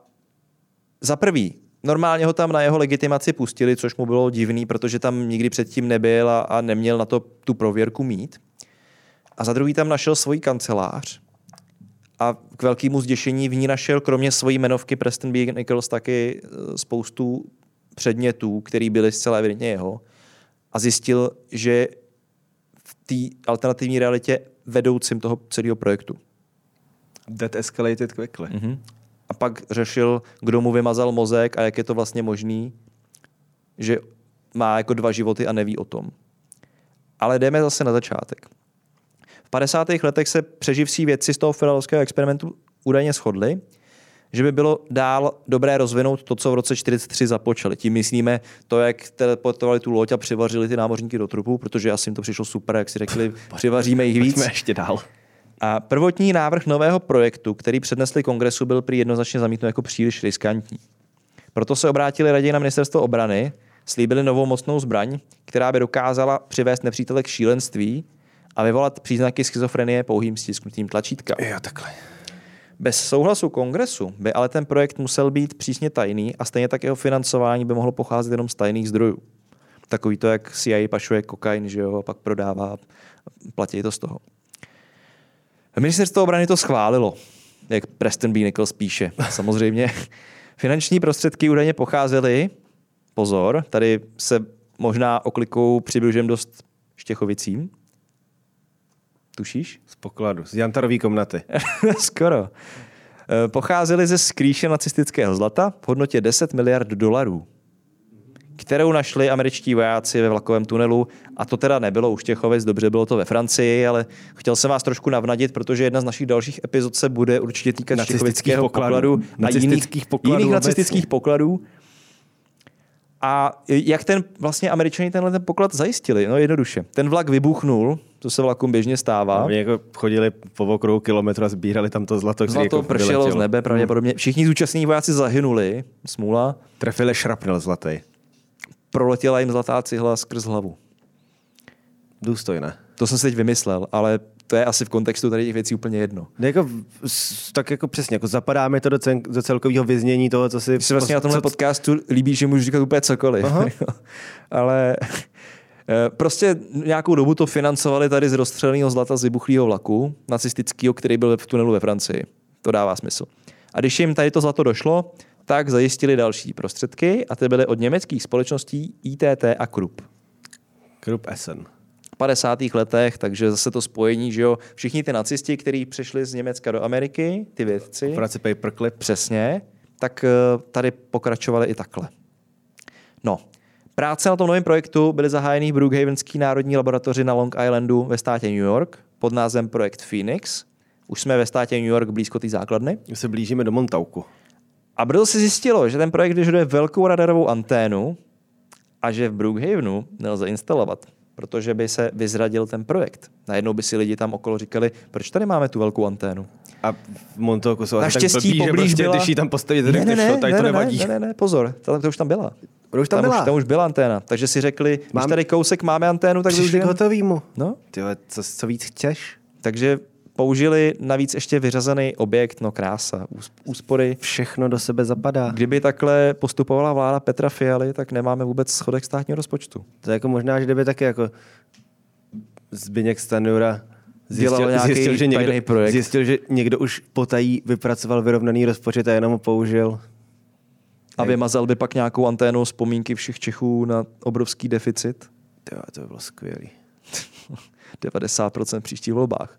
za prvý, normálně ho tam na jeho legitimaci pustili, což mu bylo divný, protože tam nikdy předtím nebyl a, a neměl na to tu prověrku mít. A za druhý tam našel svoji kancelář a k velkému zděšení v ní našel kromě svojí jmenovky Preston B. Nichols taky eh, spoustu předmětů, které byly zcela evidentně jeho a zjistil, že v té alternativní realitě vedoucím toho celého projektu. That escalated quickly. Mhm. A pak řešil, kdo mu vymazal mozek a jak je to vlastně možný, že má jako dva životy a neví o tom. Ale jdeme zase na začátek. V 50. letech se přeživší vědci z toho filadelského experimentu údajně shodli, že by bylo dál dobré rozvinout to, co v roce 43 započali. Tím myslíme to, jak teleportovali tu loď a přivařili ty námořníky do trupu, protože asi jim to přišlo super, jak si řekli, přivaříme jich víc. Pojďme ještě dál. A prvotní návrh nového projektu, který přednesli kongresu, byl prý jednoznačně zamítnut jako příliš riskantní. Proto se obrátili raději na ministerstvo obrany, slíbili novou mocnou zbraň, která by dokázala přivést nepřítele k šílenství a vyvolat příznaky schizofrenie pouhým stisknutím tlačítka. Jo, takhle. Bez souhlasu kongresu by ale ten projekt musel být přísně tajný a stejně tak jeho financování by mohlo pocházet jenom z tajných zdrojů. Takový to, jak CIA pašuje kokain, že jo, a pak prodává, platí to z toho. Ministerstvo obrany to schválilo, jak Preston B. Nichols píše. Samozřejmě finanční prostředky údajně pocházely, pozor, tady se možná oklikou přibližujeme dost Štěchovicím. Tušíš? Z pokladu, z Jantarový komnaty. Skoro. Eh, Pocházely ze skrýše nacistického zlata v hodnotě 10 miliard dolarů, kterou našli američtí vojáci ve vlakovém tunelu. A to teda nebylo u Štěchovic, dobře bylo to ve Francii, ale chtěl jsem vás trošku navnadit, protože jedna z našich dalších epizod se bude určitě týkat Nacistických Štěchovického pokladů. pokladu a jiných, Nacistických pokladů jiných nacistických pokladů. A jak ten vlastně američani tenhle ten poklad zajistili? No jednoduše. Ten vlak vybuchnul, to se vlakům běžně stává. Oni jako chodili po okruhu kilometru a sbírali tam to zlato, Zlato jako pršelo z vyletělo. nebe pravděpodobně. Všichni zúčastní vojáci zahynuli. Smůla. Trefili šrapnel zlatý. Proletěla jim zlatá cihla skrz hlavu. Důstojné. To jsem si teď vymyslel, ale to je asi v kontextu tady těch věcí úplně jedno. No Jako, tak jako přesně, jako zapadá mi to do, cen, do celkového vyznění toho, co si... Mně se vlastně na tomhle co, podcastu líbí, že můžu říkat úplně cokoliv. Ale eh, prostě nějakou dobu to financovali tady z rozstřeleného zlata z vybuchlého vlaku, nacistického, který byl v tunelu ve Francii. To dává smysl. A když jim tady to zlato došlo, tak zajistili další prostředky a ty byly od německých společností ITT a Krupp. Krupp Essen. 50. letech, takže zase to spojení, že jo, všichni ty nacisti, kteří přišli z Německa do Ameriky, ty vědci, Operace Paperclip. přesně, tak eh, tady pokračovali i takhle. No, práce na tom novém projektu byly zahájeny v Brookhavenské národní laboratoři na Long Islandu ve státě New York pod názvem Projekt Phoenix. Už jsme ve státě New York blízko té základny. My se blížíme do Montauku. A brzo se zjistilo, že ten projekt vyžaduje velkou radarovou anténu a že v Brookhavenu nelze instalovat, protože by se vyzradil ten projekt. Najednou by si lidi tam okolo říkali, proč tady máme tu velkou anténu. A v Montauku jsou asi tak Naštěstí blbý, že prostě, byla... když ji tam postaví, tak ne, ne, tady ne, to ne, nevadí. Ne, ne, ne, pozor, ta, to už tam byla. To už tam Už, byla. tam už byla anténa. Takže si řekli, když Mám- tady kousek máme anténu, tak k využijeme. hotovýmu. No, Ty vole, co, co víc chceš? takže použili navíc ještě vyřazený objekt, no krása, ús- úspory. Všechno do sebe zapadá. Kdyby takhle postupovala vláda Petra Fialy, tak nemáme vůbec schodek státního rozpočtu. To je jako možná, že kdyby taky jako Zbyněk Stanjura Dělal zjistil, nějaký zjistil, že někdo, projekt. zjistil, že někdo už potají vypracoval vyrovnaný rozpočet a jenom ho použil. A vymazal by pak nějakou anténu vzpomínky všech Čechů na obrovský deficit. Vole, to by bylo skvělý. 90% v příštích volbách.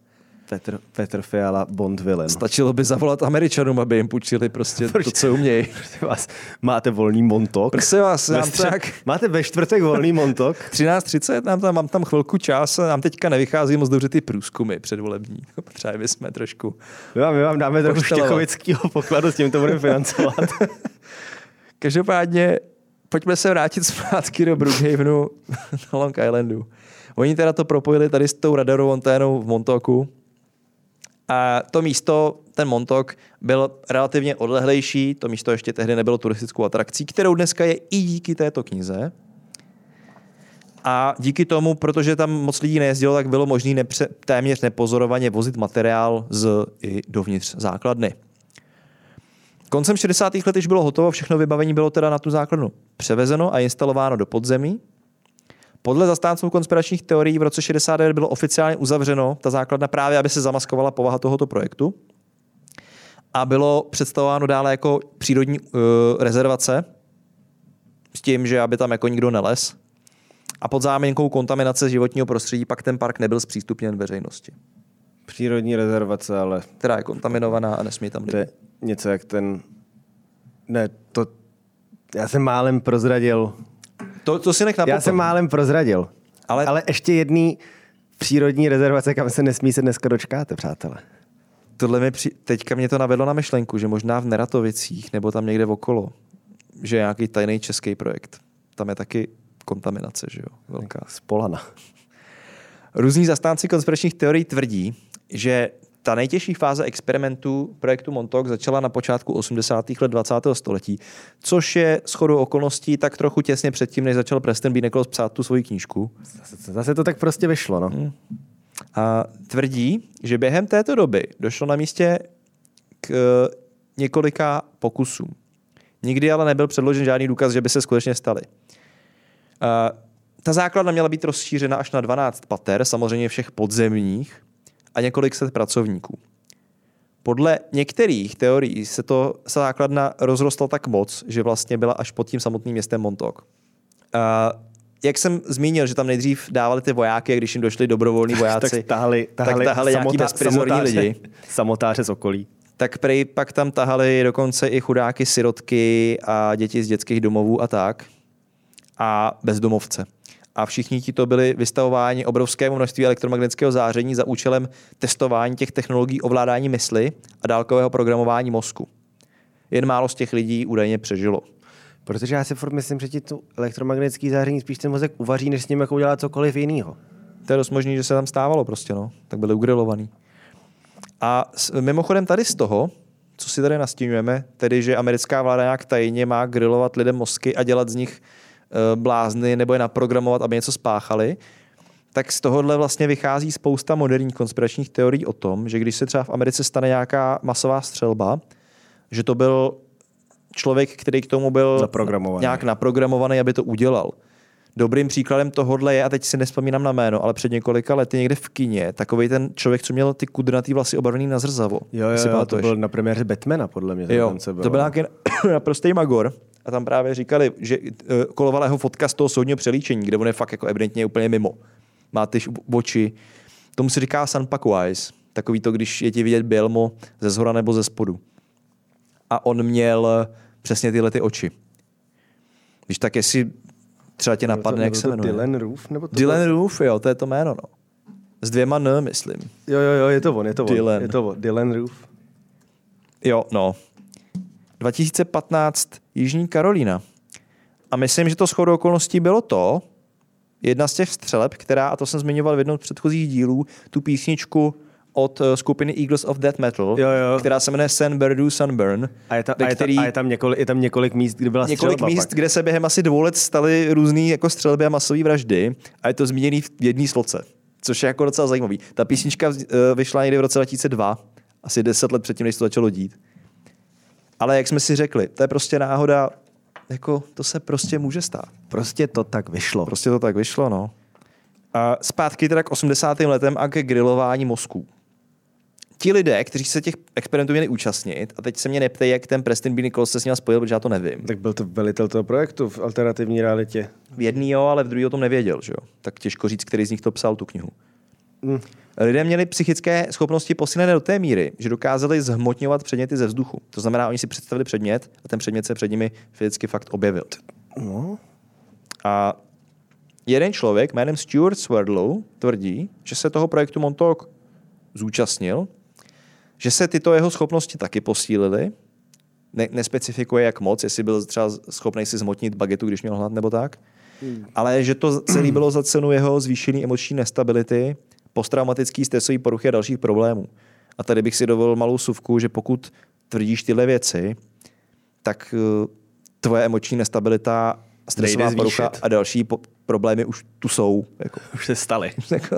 Petr, Petr Fiala, Bond villain. Stačilo by zavolat Američanům, aby jim půjčili prostě to, Proč? co umějí. Vás, máte volný montok? Prosím vás, nám střed- tak Máte ve čtvrtek volný montok? 13.30, nám tam, mám tam chvilku čas a nám teďka nevychází moc dobře ty průzkumy předvolební. Třeba bychom trošku. My vám, my vám dáme trochu Poštelovat. štěchovického pokladu, s tím to budeme financovat. Každopádně pojďme se vrátit zpátky do Brookhavenu na Long Islandu. Oni teda to propojili tady s tou radarovou anténou v Montoku. A to místo, ten Montok, byl relativně odlehlejší, to místo ještě tehdy nebylo turistickou atrakcí, kterou dneska je i díky této knize. A díky tomu, protože tam moc lidí nejezdilo, tak bylo možné nepře- téměř nepozorovaně vozit materiál z i dovnitř základny. Koncem 60. let již bylo hotovo, všechno vybavení bylo teda na tu základnu převezeno a instalováno do podzemí. Podle zastánců konspiračních teorií v roce 69 bylo oficiálně uzavřeno ta základna právě, aby se zamaskovala povaha tohoto projektu. A bylo představováno dále jako přírodní uh, rezervace s tím, že aby tam jako nikdo neles. A pod záminkou kontaminace životního prostředí pak ten park nebyl zpřístupněn veřejnosti. Přírodní rezervace, ale Která je kontaminovaná a nesmí tam to je něco jak ten... Ne, to... Já jsem málem prozradil. To, to si nech na Já potom. jsem málem prozradil. Ale- Ale, Ale ještě jedný přírodní rezervace, kam se nesmí se dneska dočkáte, přátelé. Tohle mi při... teďka mě to navedlo na myšlenku, že možná v Neratovicích nebo tam někde okolo, že je nějaký tajný český projekt. Tam je taky kontaminace, že jo, velká. Spolana. Různí zastánci konspiračních teorií tvrdí, že ta nejtěžší fáze experimentu projektu Montauk začala na počátku 80. let 20. století, což je shodou okolností tak trochu těsně předtím, než začal Preston B. Nichols psát tu svoji knížku. Zase, zase to tak prostě vyšlo, no. Hmm. A tvrdí, že během této doby došlo na místě k eh, několika pokusům. Nikdy ale nebyl předložen žádný důkaz, že by se skutečně staly. A ta základna měla být rozšířena až na 12 pater, samozřejmě všech podzemních, a několik set pracovníků. Podle některých teorií se to se základna rozrostla tak moc, že vlastně byla až pod tím samotným městem Montauk. A jak jsem zmínil, že tam nejdřív dávali ty vojáky, a když jim došli dobrovolní vojáci, tak tahali, tahali, tak tahali nějaký bezprizorní samotáře- lidi. Samotáře z okolí. Tak prej pak tam tahali dokonce i chudáky, sirotky a děti z dětských domovů a tak. A bezdomovce. A všichni ti to byli vystavováni obrovskému množství elektromagnetického záření za účelem testování těch technologií ovládání mysli a dálkového programování mozku. Jen málo z těch lidí údajně přežilo. Protože já si furt myslím, že ti tu elektromagnetický záření spíš ten mozek uvaří, než s ním jako udělá cokoliv jiného. To je dost možný, že se tam stávalo prostě, no. Tak byli ugrilovaný. A mimochodem tady z toho, co si tady nastínujeme, tedy že americká vláda nějak tajně má grilovat lidem mozky a dělat z nich blázny nebo je naprogramovat, aby něco spáchali, tak z tohohle vlastně vychází spousta moderních konspiračních teorií o tom, že když se třeba v Americe stane nějaká masová střelba, že to byl člověk, který k tomu byl Zaprogramovaný. nějak naprogramovaný, aby to udělal. Dobrým příkladem tohohle je, a teď si nespomínám na jméno, ale před několika lety někde v kině, takový ten člověk, co měl ty kudrnatý vlasy obarvený na zrzavo. Jo, jo, jo to byl na premiéře Batmana, podle mě. Jo, to byl nějaký naprostý magor. A tam právě říkali, že eh, kolovala jeho fotka z toho soudního přelíčení, kde on je fakt jako evidentně úplně mimo. Má ty oči. Tomu se říká sunpaku eyes. Takový to, když je ti vidět bělmo ze zhora nebo ze spodu. A on měl přesně tyhle ty oči. Když tak, jestli třeba tě napadne, jak se jmenuje. Dylan Roof? Nebo to Dylan Roof, jo, to je to jméno, no. S dvěma N, myslím. Byl... Jo, jo, jo, je to on, je to on. Dylan. Je to on. Dylan Roof. Jo, no. 2015 Jižní Karolína. A myslím, že to shodou okolností bylo to, jedna z těch střeleb, která, a to jsem zmiňoval v jednom z předchozích dílů, tu písničku od eh, skupiny Eagles of Death Metal, Jo, jo. která se jmenuje San Berdu Sunburn, A je, ta, a, je který ta, a je, tam několik, je tam několik míst, kde byla několik střelba míst, pak. kde se během asi dvou let staly různé jako střelby a masové vraždy a je to zmíněný v jedné sloce, což je jako docela zajímavý. Ta písnička eh, vyšla někdy v roce 2002, asi deset let předtím, než to začalo dít. Ale jak jsme si řekli, to je prostě náhoda, jako to se prostě může stát. Prostě to tak vyšlo. Prostě to tak vyšlo, no. A zpátky teda k 80. letem a ke grilování mozků. Ti lidé, kteří se těch experimentů měli účastnit, a teď se mě neptej, jak ten Preston B. Nichols se s ním spojil, protože já to nevím. Tak byl to velitel toho projektu v alternativní realitě. V jedný jo, ale v druhý o tom nevěděl, že jo? Tak těžko říct, který z nich to psal, tu knihu. Mm. Lidé měli psychické schopnosti posílené do té míry, že dokázali zhmotňovat předměty ze vzduchu. To znamená, oni si představili předmět a ten předmět se před nimi fyzicky fakt objevil. No, A jeden člověk jménem Stuart Swerdlow tvrdí, že se toho projektu Montauk zúčastnil, že se tyto jeho schopnosti taky posílily, ne, nespecifikuje jak moc, jestli byl třeba schopný si zmotnit bagetu, když měl hlad nebo tak, ale že to celé bylo za cenu jeho zvýšené emoční nestability, posttraumatický stresový poruchy a dalších problémů. A tady bych si dovolil malou suvku, že pokud tvrdíš tyhle věci, tak eh, tvoje emoční nestabilita, stresová porucha a další po- problémy už tu jsou. Jako. už se staly. Jako,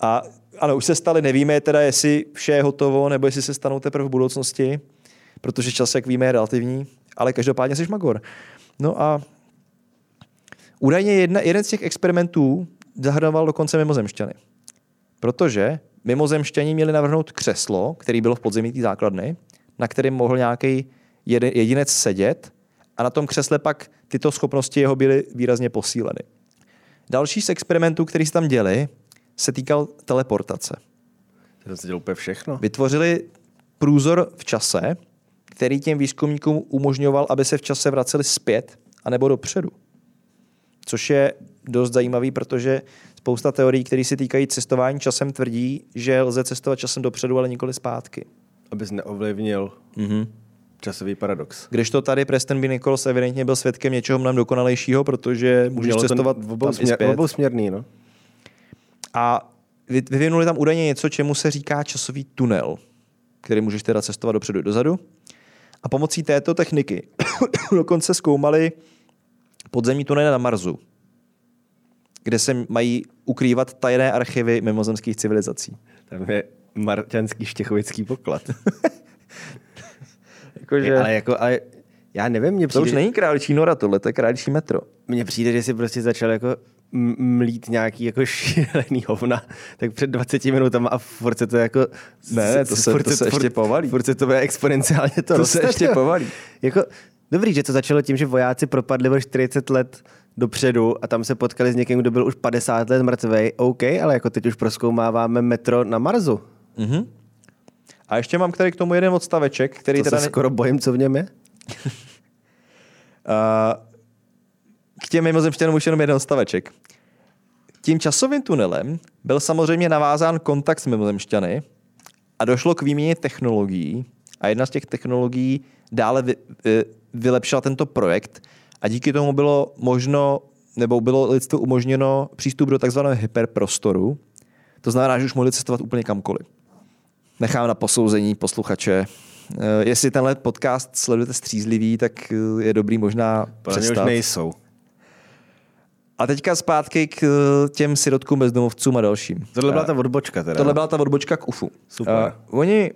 a ano, už se staly, nevíme teda, jestli vše je hotovo, nebo jestli se stanou teprve v budoucnosti, protože čas, jak víme, je relativní, ale každopádně jsi magor. No a údajně jedna, jeden z těch experimentů zahrnoval dokonce mimozemšťany. Protože mimozemšťani měli navrhnout křeslo, který bylo v podzemí té základny, na kterém mohl nějaký jedinec sedět a na tom křesle pak tyto schopnosti jeho byly výrazně posíleny. Další z experimentů, který se tam děli, se týkal teleportace. To se dělal úplně všechno. Vytvořili průzor v čase, který těm výzkumníkům umožňoval, aby se v čase vraceli zpět anebo dopředu. Což je dost zajímavý, protože spousta teorií, které se týkají cestování časem, tvrdí, že lze cestovat časem dopředu, ale nikoli zpátky. Abys neovlivnil Mm-hmm. časový paradox. Když to tady Preston B. Nichols evidentně byl svědkem něčeho mnohem dokonalejšího, protože můžeš Mělo to cestovat v obou, směr, obou směrný, no. A vy- vyvinuli tam údajně něco, čemu se říká časový tunel, který můžeš teda cestovat dopředu i dozadu. A pomocí této techniky dokonce zkoumali podzemní tunely na Marsu, kde se mají ukrývat tajné archivy mimozemských civilizací. Tam je marťanský štěchovický poklad. Jakože... ale jako, ale já nevím, mně To už přijde, není králičí nora, tohle to je králičí metro. mně přijde, že si prostě začal jako mlít nějaký jako šílený hovna, tak před 20 minutama a furt se to jako... Ne, to se- furt to se ještě povalí. Furt se to bude exponenciálně to, To se roste, ještě jo. povalí. Jako, dobrý, že to začalo tím, že vojáci propadli o 40 let dopředu a tam se potkali s někým, kdo byl už 50 let mrtvej. OK, ale jako teď už proskoumáváme metro na Marsu. Mhm. A ještě mám tady k tomu jeden odstaveček, který To teda... se ne- skoro bojím, co v něm je. A k těm mimozemšťanům už jenom jeden staveček. Tím časovým tunelem byl samozřejmě navázán kontakt s mimozemšťany a došlo k výměně technologií a jedna z těch technologií dále vy, vy, vylepšila tento projekt a díky tomu bylo možno, nebo bylo lidstvu umožněno přístup do takzvaného hyperprostoru. To znamená, že už mohli cestovat úplně kamkoliv. Nechám na posouzení posluchače. Eh, Jestli tenhle podcast sledujete střízlivý, tak eh, je dobrý možná mě už přestat. nejsou. A teďka zpátky k eh, těm sirotkům, bezdomovcům a dalším. Tohle byla ta odbočka teda. Tohle byla ta odbočka k UFu. Super. Uh, oni,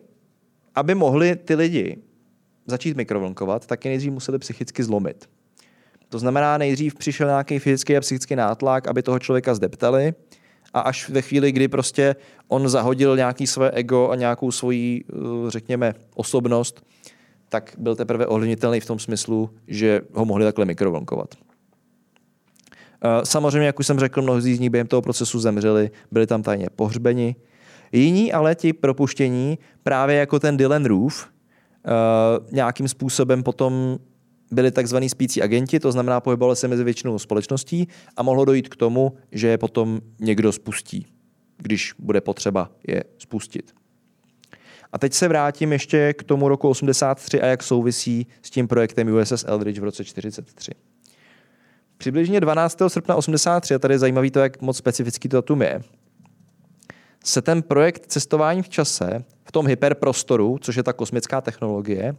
aby mohli ty lidi začít mikrovlnkovat, tak je nejdřív museli psychicky zlomit. To znamená, nejdřív přišel nějaký fyzický a psychický nátlak, aby toho člověka zdeptali a až ve chvíli, kdy prostě on zahodil nějaký své ego a nějakou svoji, eh, řekněme, osobnost, tak byl teprve ovlivnitelný v tom smyslu, že ho mohli takhle mikrovlnkovat. Eh, Samozřejmě, jak už jsem řekl, mnozí z nich během toho procesu zemřeli, byli tam tajně pohřbeni. Jiní ale ti propuštění, právě jako ten Dylan Roof, eh, nějakým způsobem potom byli takzvaní spící agenti, to znamená pohybovali se mezi většinou společností a mohlo dojít k tomu, že je potom někdo spustí, když bude potřeba je spustit. A teď se vrátím ještě k tomu roku 83 a jak souvisí s tím projektem USS Eldridge v roce 43. Přibližně 12. srpna 83, a tady je zajímavý to, jak moc specifický to datum je, se ten projekt cestování v čase v tom hyperprostoru, což je ta kosmická technologie,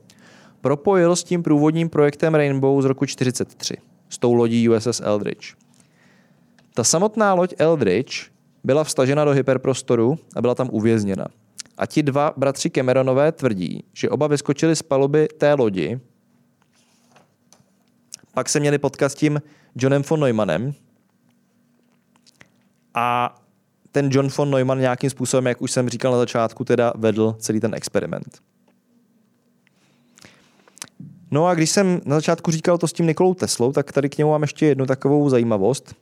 propojil s tím průvodním projektem Rainbow z roku 43, s tou lodí USS Eldridge. Ta samotná loď Eldridge byla vstažena do hyperprostoru a byla tam uvězněna. A ti dva bratři Cameronové tvrdí, že oba vyskočili z paluby té lodi, pak se měli potkat s tím Johnem von Neumannem a ten John von Neumann nějakým způsobem, jak už jsem říkal na začátku, teda vedl celý ten experiment. No a když jsem na začátku říkal to s tím Nikolou Teslou, tak tady k němu mám ještě jednu takovou zajímavost.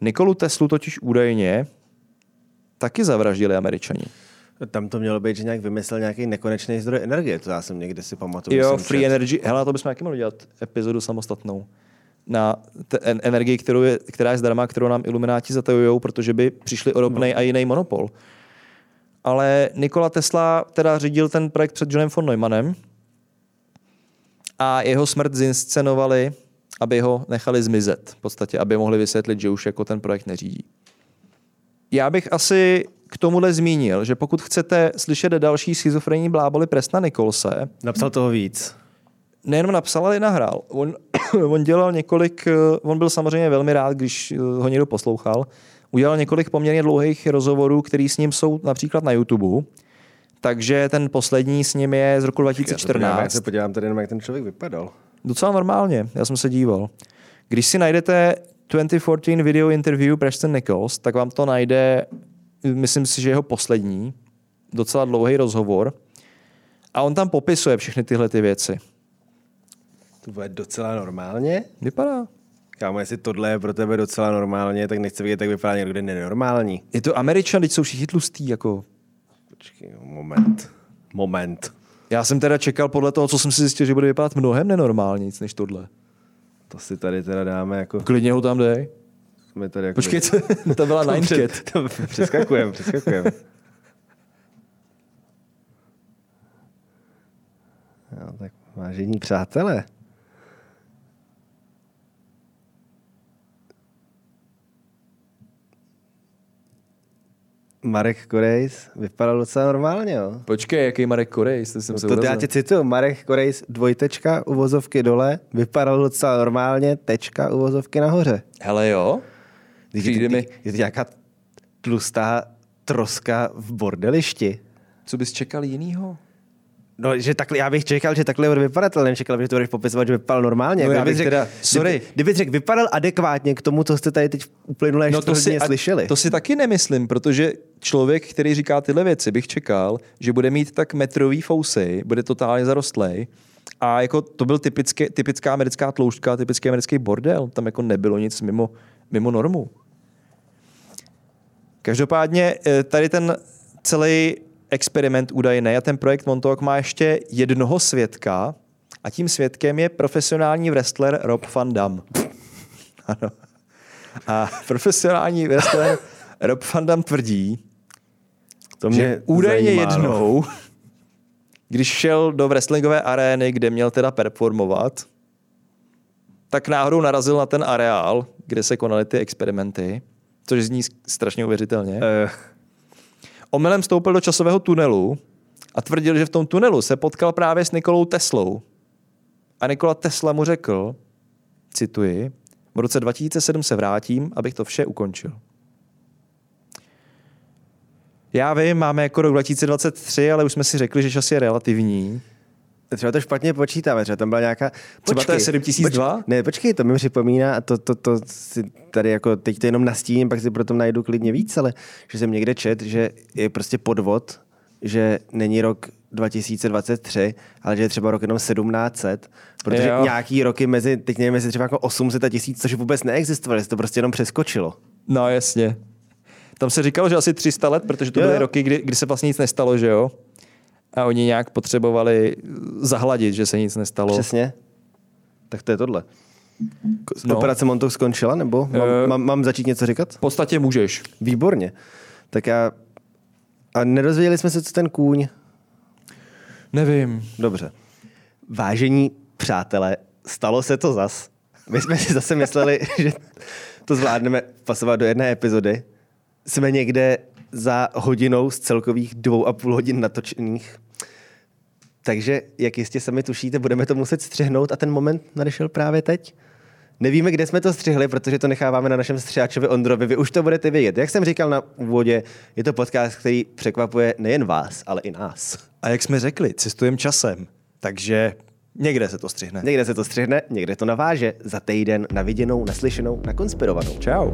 Nikolu Teslu totiž údajně taky zavraždili američani. Tam to mělo být, že nějak vymyslel nějaký nekonečný zdroj energie, to já jsem někde si pamatuju. Jo, Free čet. Energy. Hele, to bychom taky mohli dělat epizodu samostatnou. Na te- en- energii, kterou je, která je zdarma, kterou nám ilumináti zatajujou, protože by přišli o ropnej No. a jiný monopol. Ale Nikola Tesla teda řídil ten projekt před Johnem von Neumannem a jeho smrt zinscenovali, aby ho nechali zmizet. V podstatě, aby mohli vysvětlit, že už jako ten projekt neřídí. Já bych asi k tomuhle zmínil, že pokud chcete slyšet další schizofrenní bláboli Presna Nikolse, Napsal toho víc. nejenom napsal, ale i nahrál. On, on dělal několik, eh, on byl samozřejmě velmi rád, když eh, ho někdo poslouchal. Udělal několik poměrně dlouhých rozhovorů, který s ním jsou například na YouTube. Takže ten poslední s ním je z roku Já se podívám, já 2014. se podívám tady jenom, jak ten člověk vypadal. Docela normálně, já jsem se díval. Když si najdete 2014 video interview Preston Nichols, tak vám to najde, myslím si, že jeho poslední, docela dlouhý rozhovor. A on tam popisuje všechny tyhle ty věci. To bude docela normálně. Vypadá. Kámo, jestli tohle je pro tebe docela normálně, tak nechci vidět, jak vypadá někdo, nenormální. Je to Američan, teď jsou všichni tlustý, jako. Počkej, moment. Moment. Já jsem teda čekal podle toho, co jsem si zjistil, že bude vypadat mnohem nenormálně než tohle. To si tady teda dáme jako... Klidně ho tam dej. Jsme tady jako Počkej, co? to byla Nine Cat. To přeskakujeme, přeskakujeme. Jo, tak vážení přátelé. Marek Korejs vypadal docela normálně, jo. Počkej, jaký Marek Korej, jste jsem se To já tě cituju. Marek Korejs, dvojtečka, uvozovky dole, vypadal docela normálně, tečka, uvozovky nahoře. Hele jo, Když Přijde je, to, mi- je to nějaká tlustá troska v bordelišti. co bys čekal jinýho? No, že takhle, já bych čekal, že takhle bude vypadat, ale nečekal, že to budeš popisovat, že vypadal normálně. No, Jako já bych řekl, teda- sorry. Kdyby, kdybych řekl, vypadal adekvátně k tomu, co jste tady teď uplynulé no, to si, a- slyšeli. to si taky nemyslím, protože člověk, který říká tyhle věci, bych čekal, že bude mít tak metrový fousy, bude totálně zarostlej. A jako to byl typické, typická americká tloušťka, typický americký bordel. Tam jako nebylo nic mimo, mimo normu. Každopádně eh, tady ten celý experiment údajný a ten projekt Montauk má ještě jednoho svědka a tím svědkem je profesionální wrestler Rob Van Dam. ano. A profesionální wrestler Rob Van Dam tvrdí, to že údajně zajímá, no. jednou, když šel do wrestlingové arény, kde měl teda performovat, tak náhodou narazil na ten areál, kde se konaly ty experimenty, což zní strašně uvěřitelně. Uh, Omylem vstoupil do časového tunelu a tvrdil, že v tom tunelu se potkal právě s Nikolou Teslou. A Nikola Tesla mu řekl, cituji, v roce 2007 se vrátím, abych to vše ukončil. Já vím, máme jako rok 2023, ale už jsme si řekli, že čas je relativní. Třeba to špatně počítáme, třeba tam byla nějaká... Třeba to je 7002? Poč... Ne, počkej, to mi připomíná, a to, to, to si tady jako teď to jenom nastíním, pak si pro tom najdu klidně víc, ale že jsem někde čet, že je prostě podvod, že není rok 2023, ale že je třeba rok jenom 1700, protože Jo. nějaký roky mezi, teď nevím, jestli třeba jako 800 a 1000, což vůbec neexistovalo, jestli to prostě jenom přeskočilo. No jasně. Tam se říkalo, že asi 300 let, protože to Jo, byly roky, kdy, kdy se vlastně nic nestalo, že jo? A oni nějak potřebovali zahladit, že se nic nestalo. Přesně. Tak to je tohle. No. Operace Montauk skončila, nebo mám, Eh. mám, mám začít něco říkat? V podstatě můžeš. Výborně. Tak já... A nedozvěděli jsme se, co ten kůň. Nevím. Dobře. Vážení přátelé, stalo se to zas. My jsme si zase mysleli, že to zvládneme pasovat do jedné epizody. Jsme někde za hodinou z celkových dvou a půl hodin natočených. Takže, jak jistě sami tušíte, budeme to muset střihnout a ten moment nadešel právě teď. Nevíme, kde jsme to střihli, protože to necháváme na našem střihačovi Ondrovi. Vy už to budete vědět. Jak jsem říkal na úvodě, je to podcast, který překvapuje nejen vás, ale i nás. A jak jsme řekli, cestujeme časem. Takže někde se to střihne. Někde se to střihne, někde to naváže. Za týden na viděnou, naslyšenou, nakonspirovanou. Čau.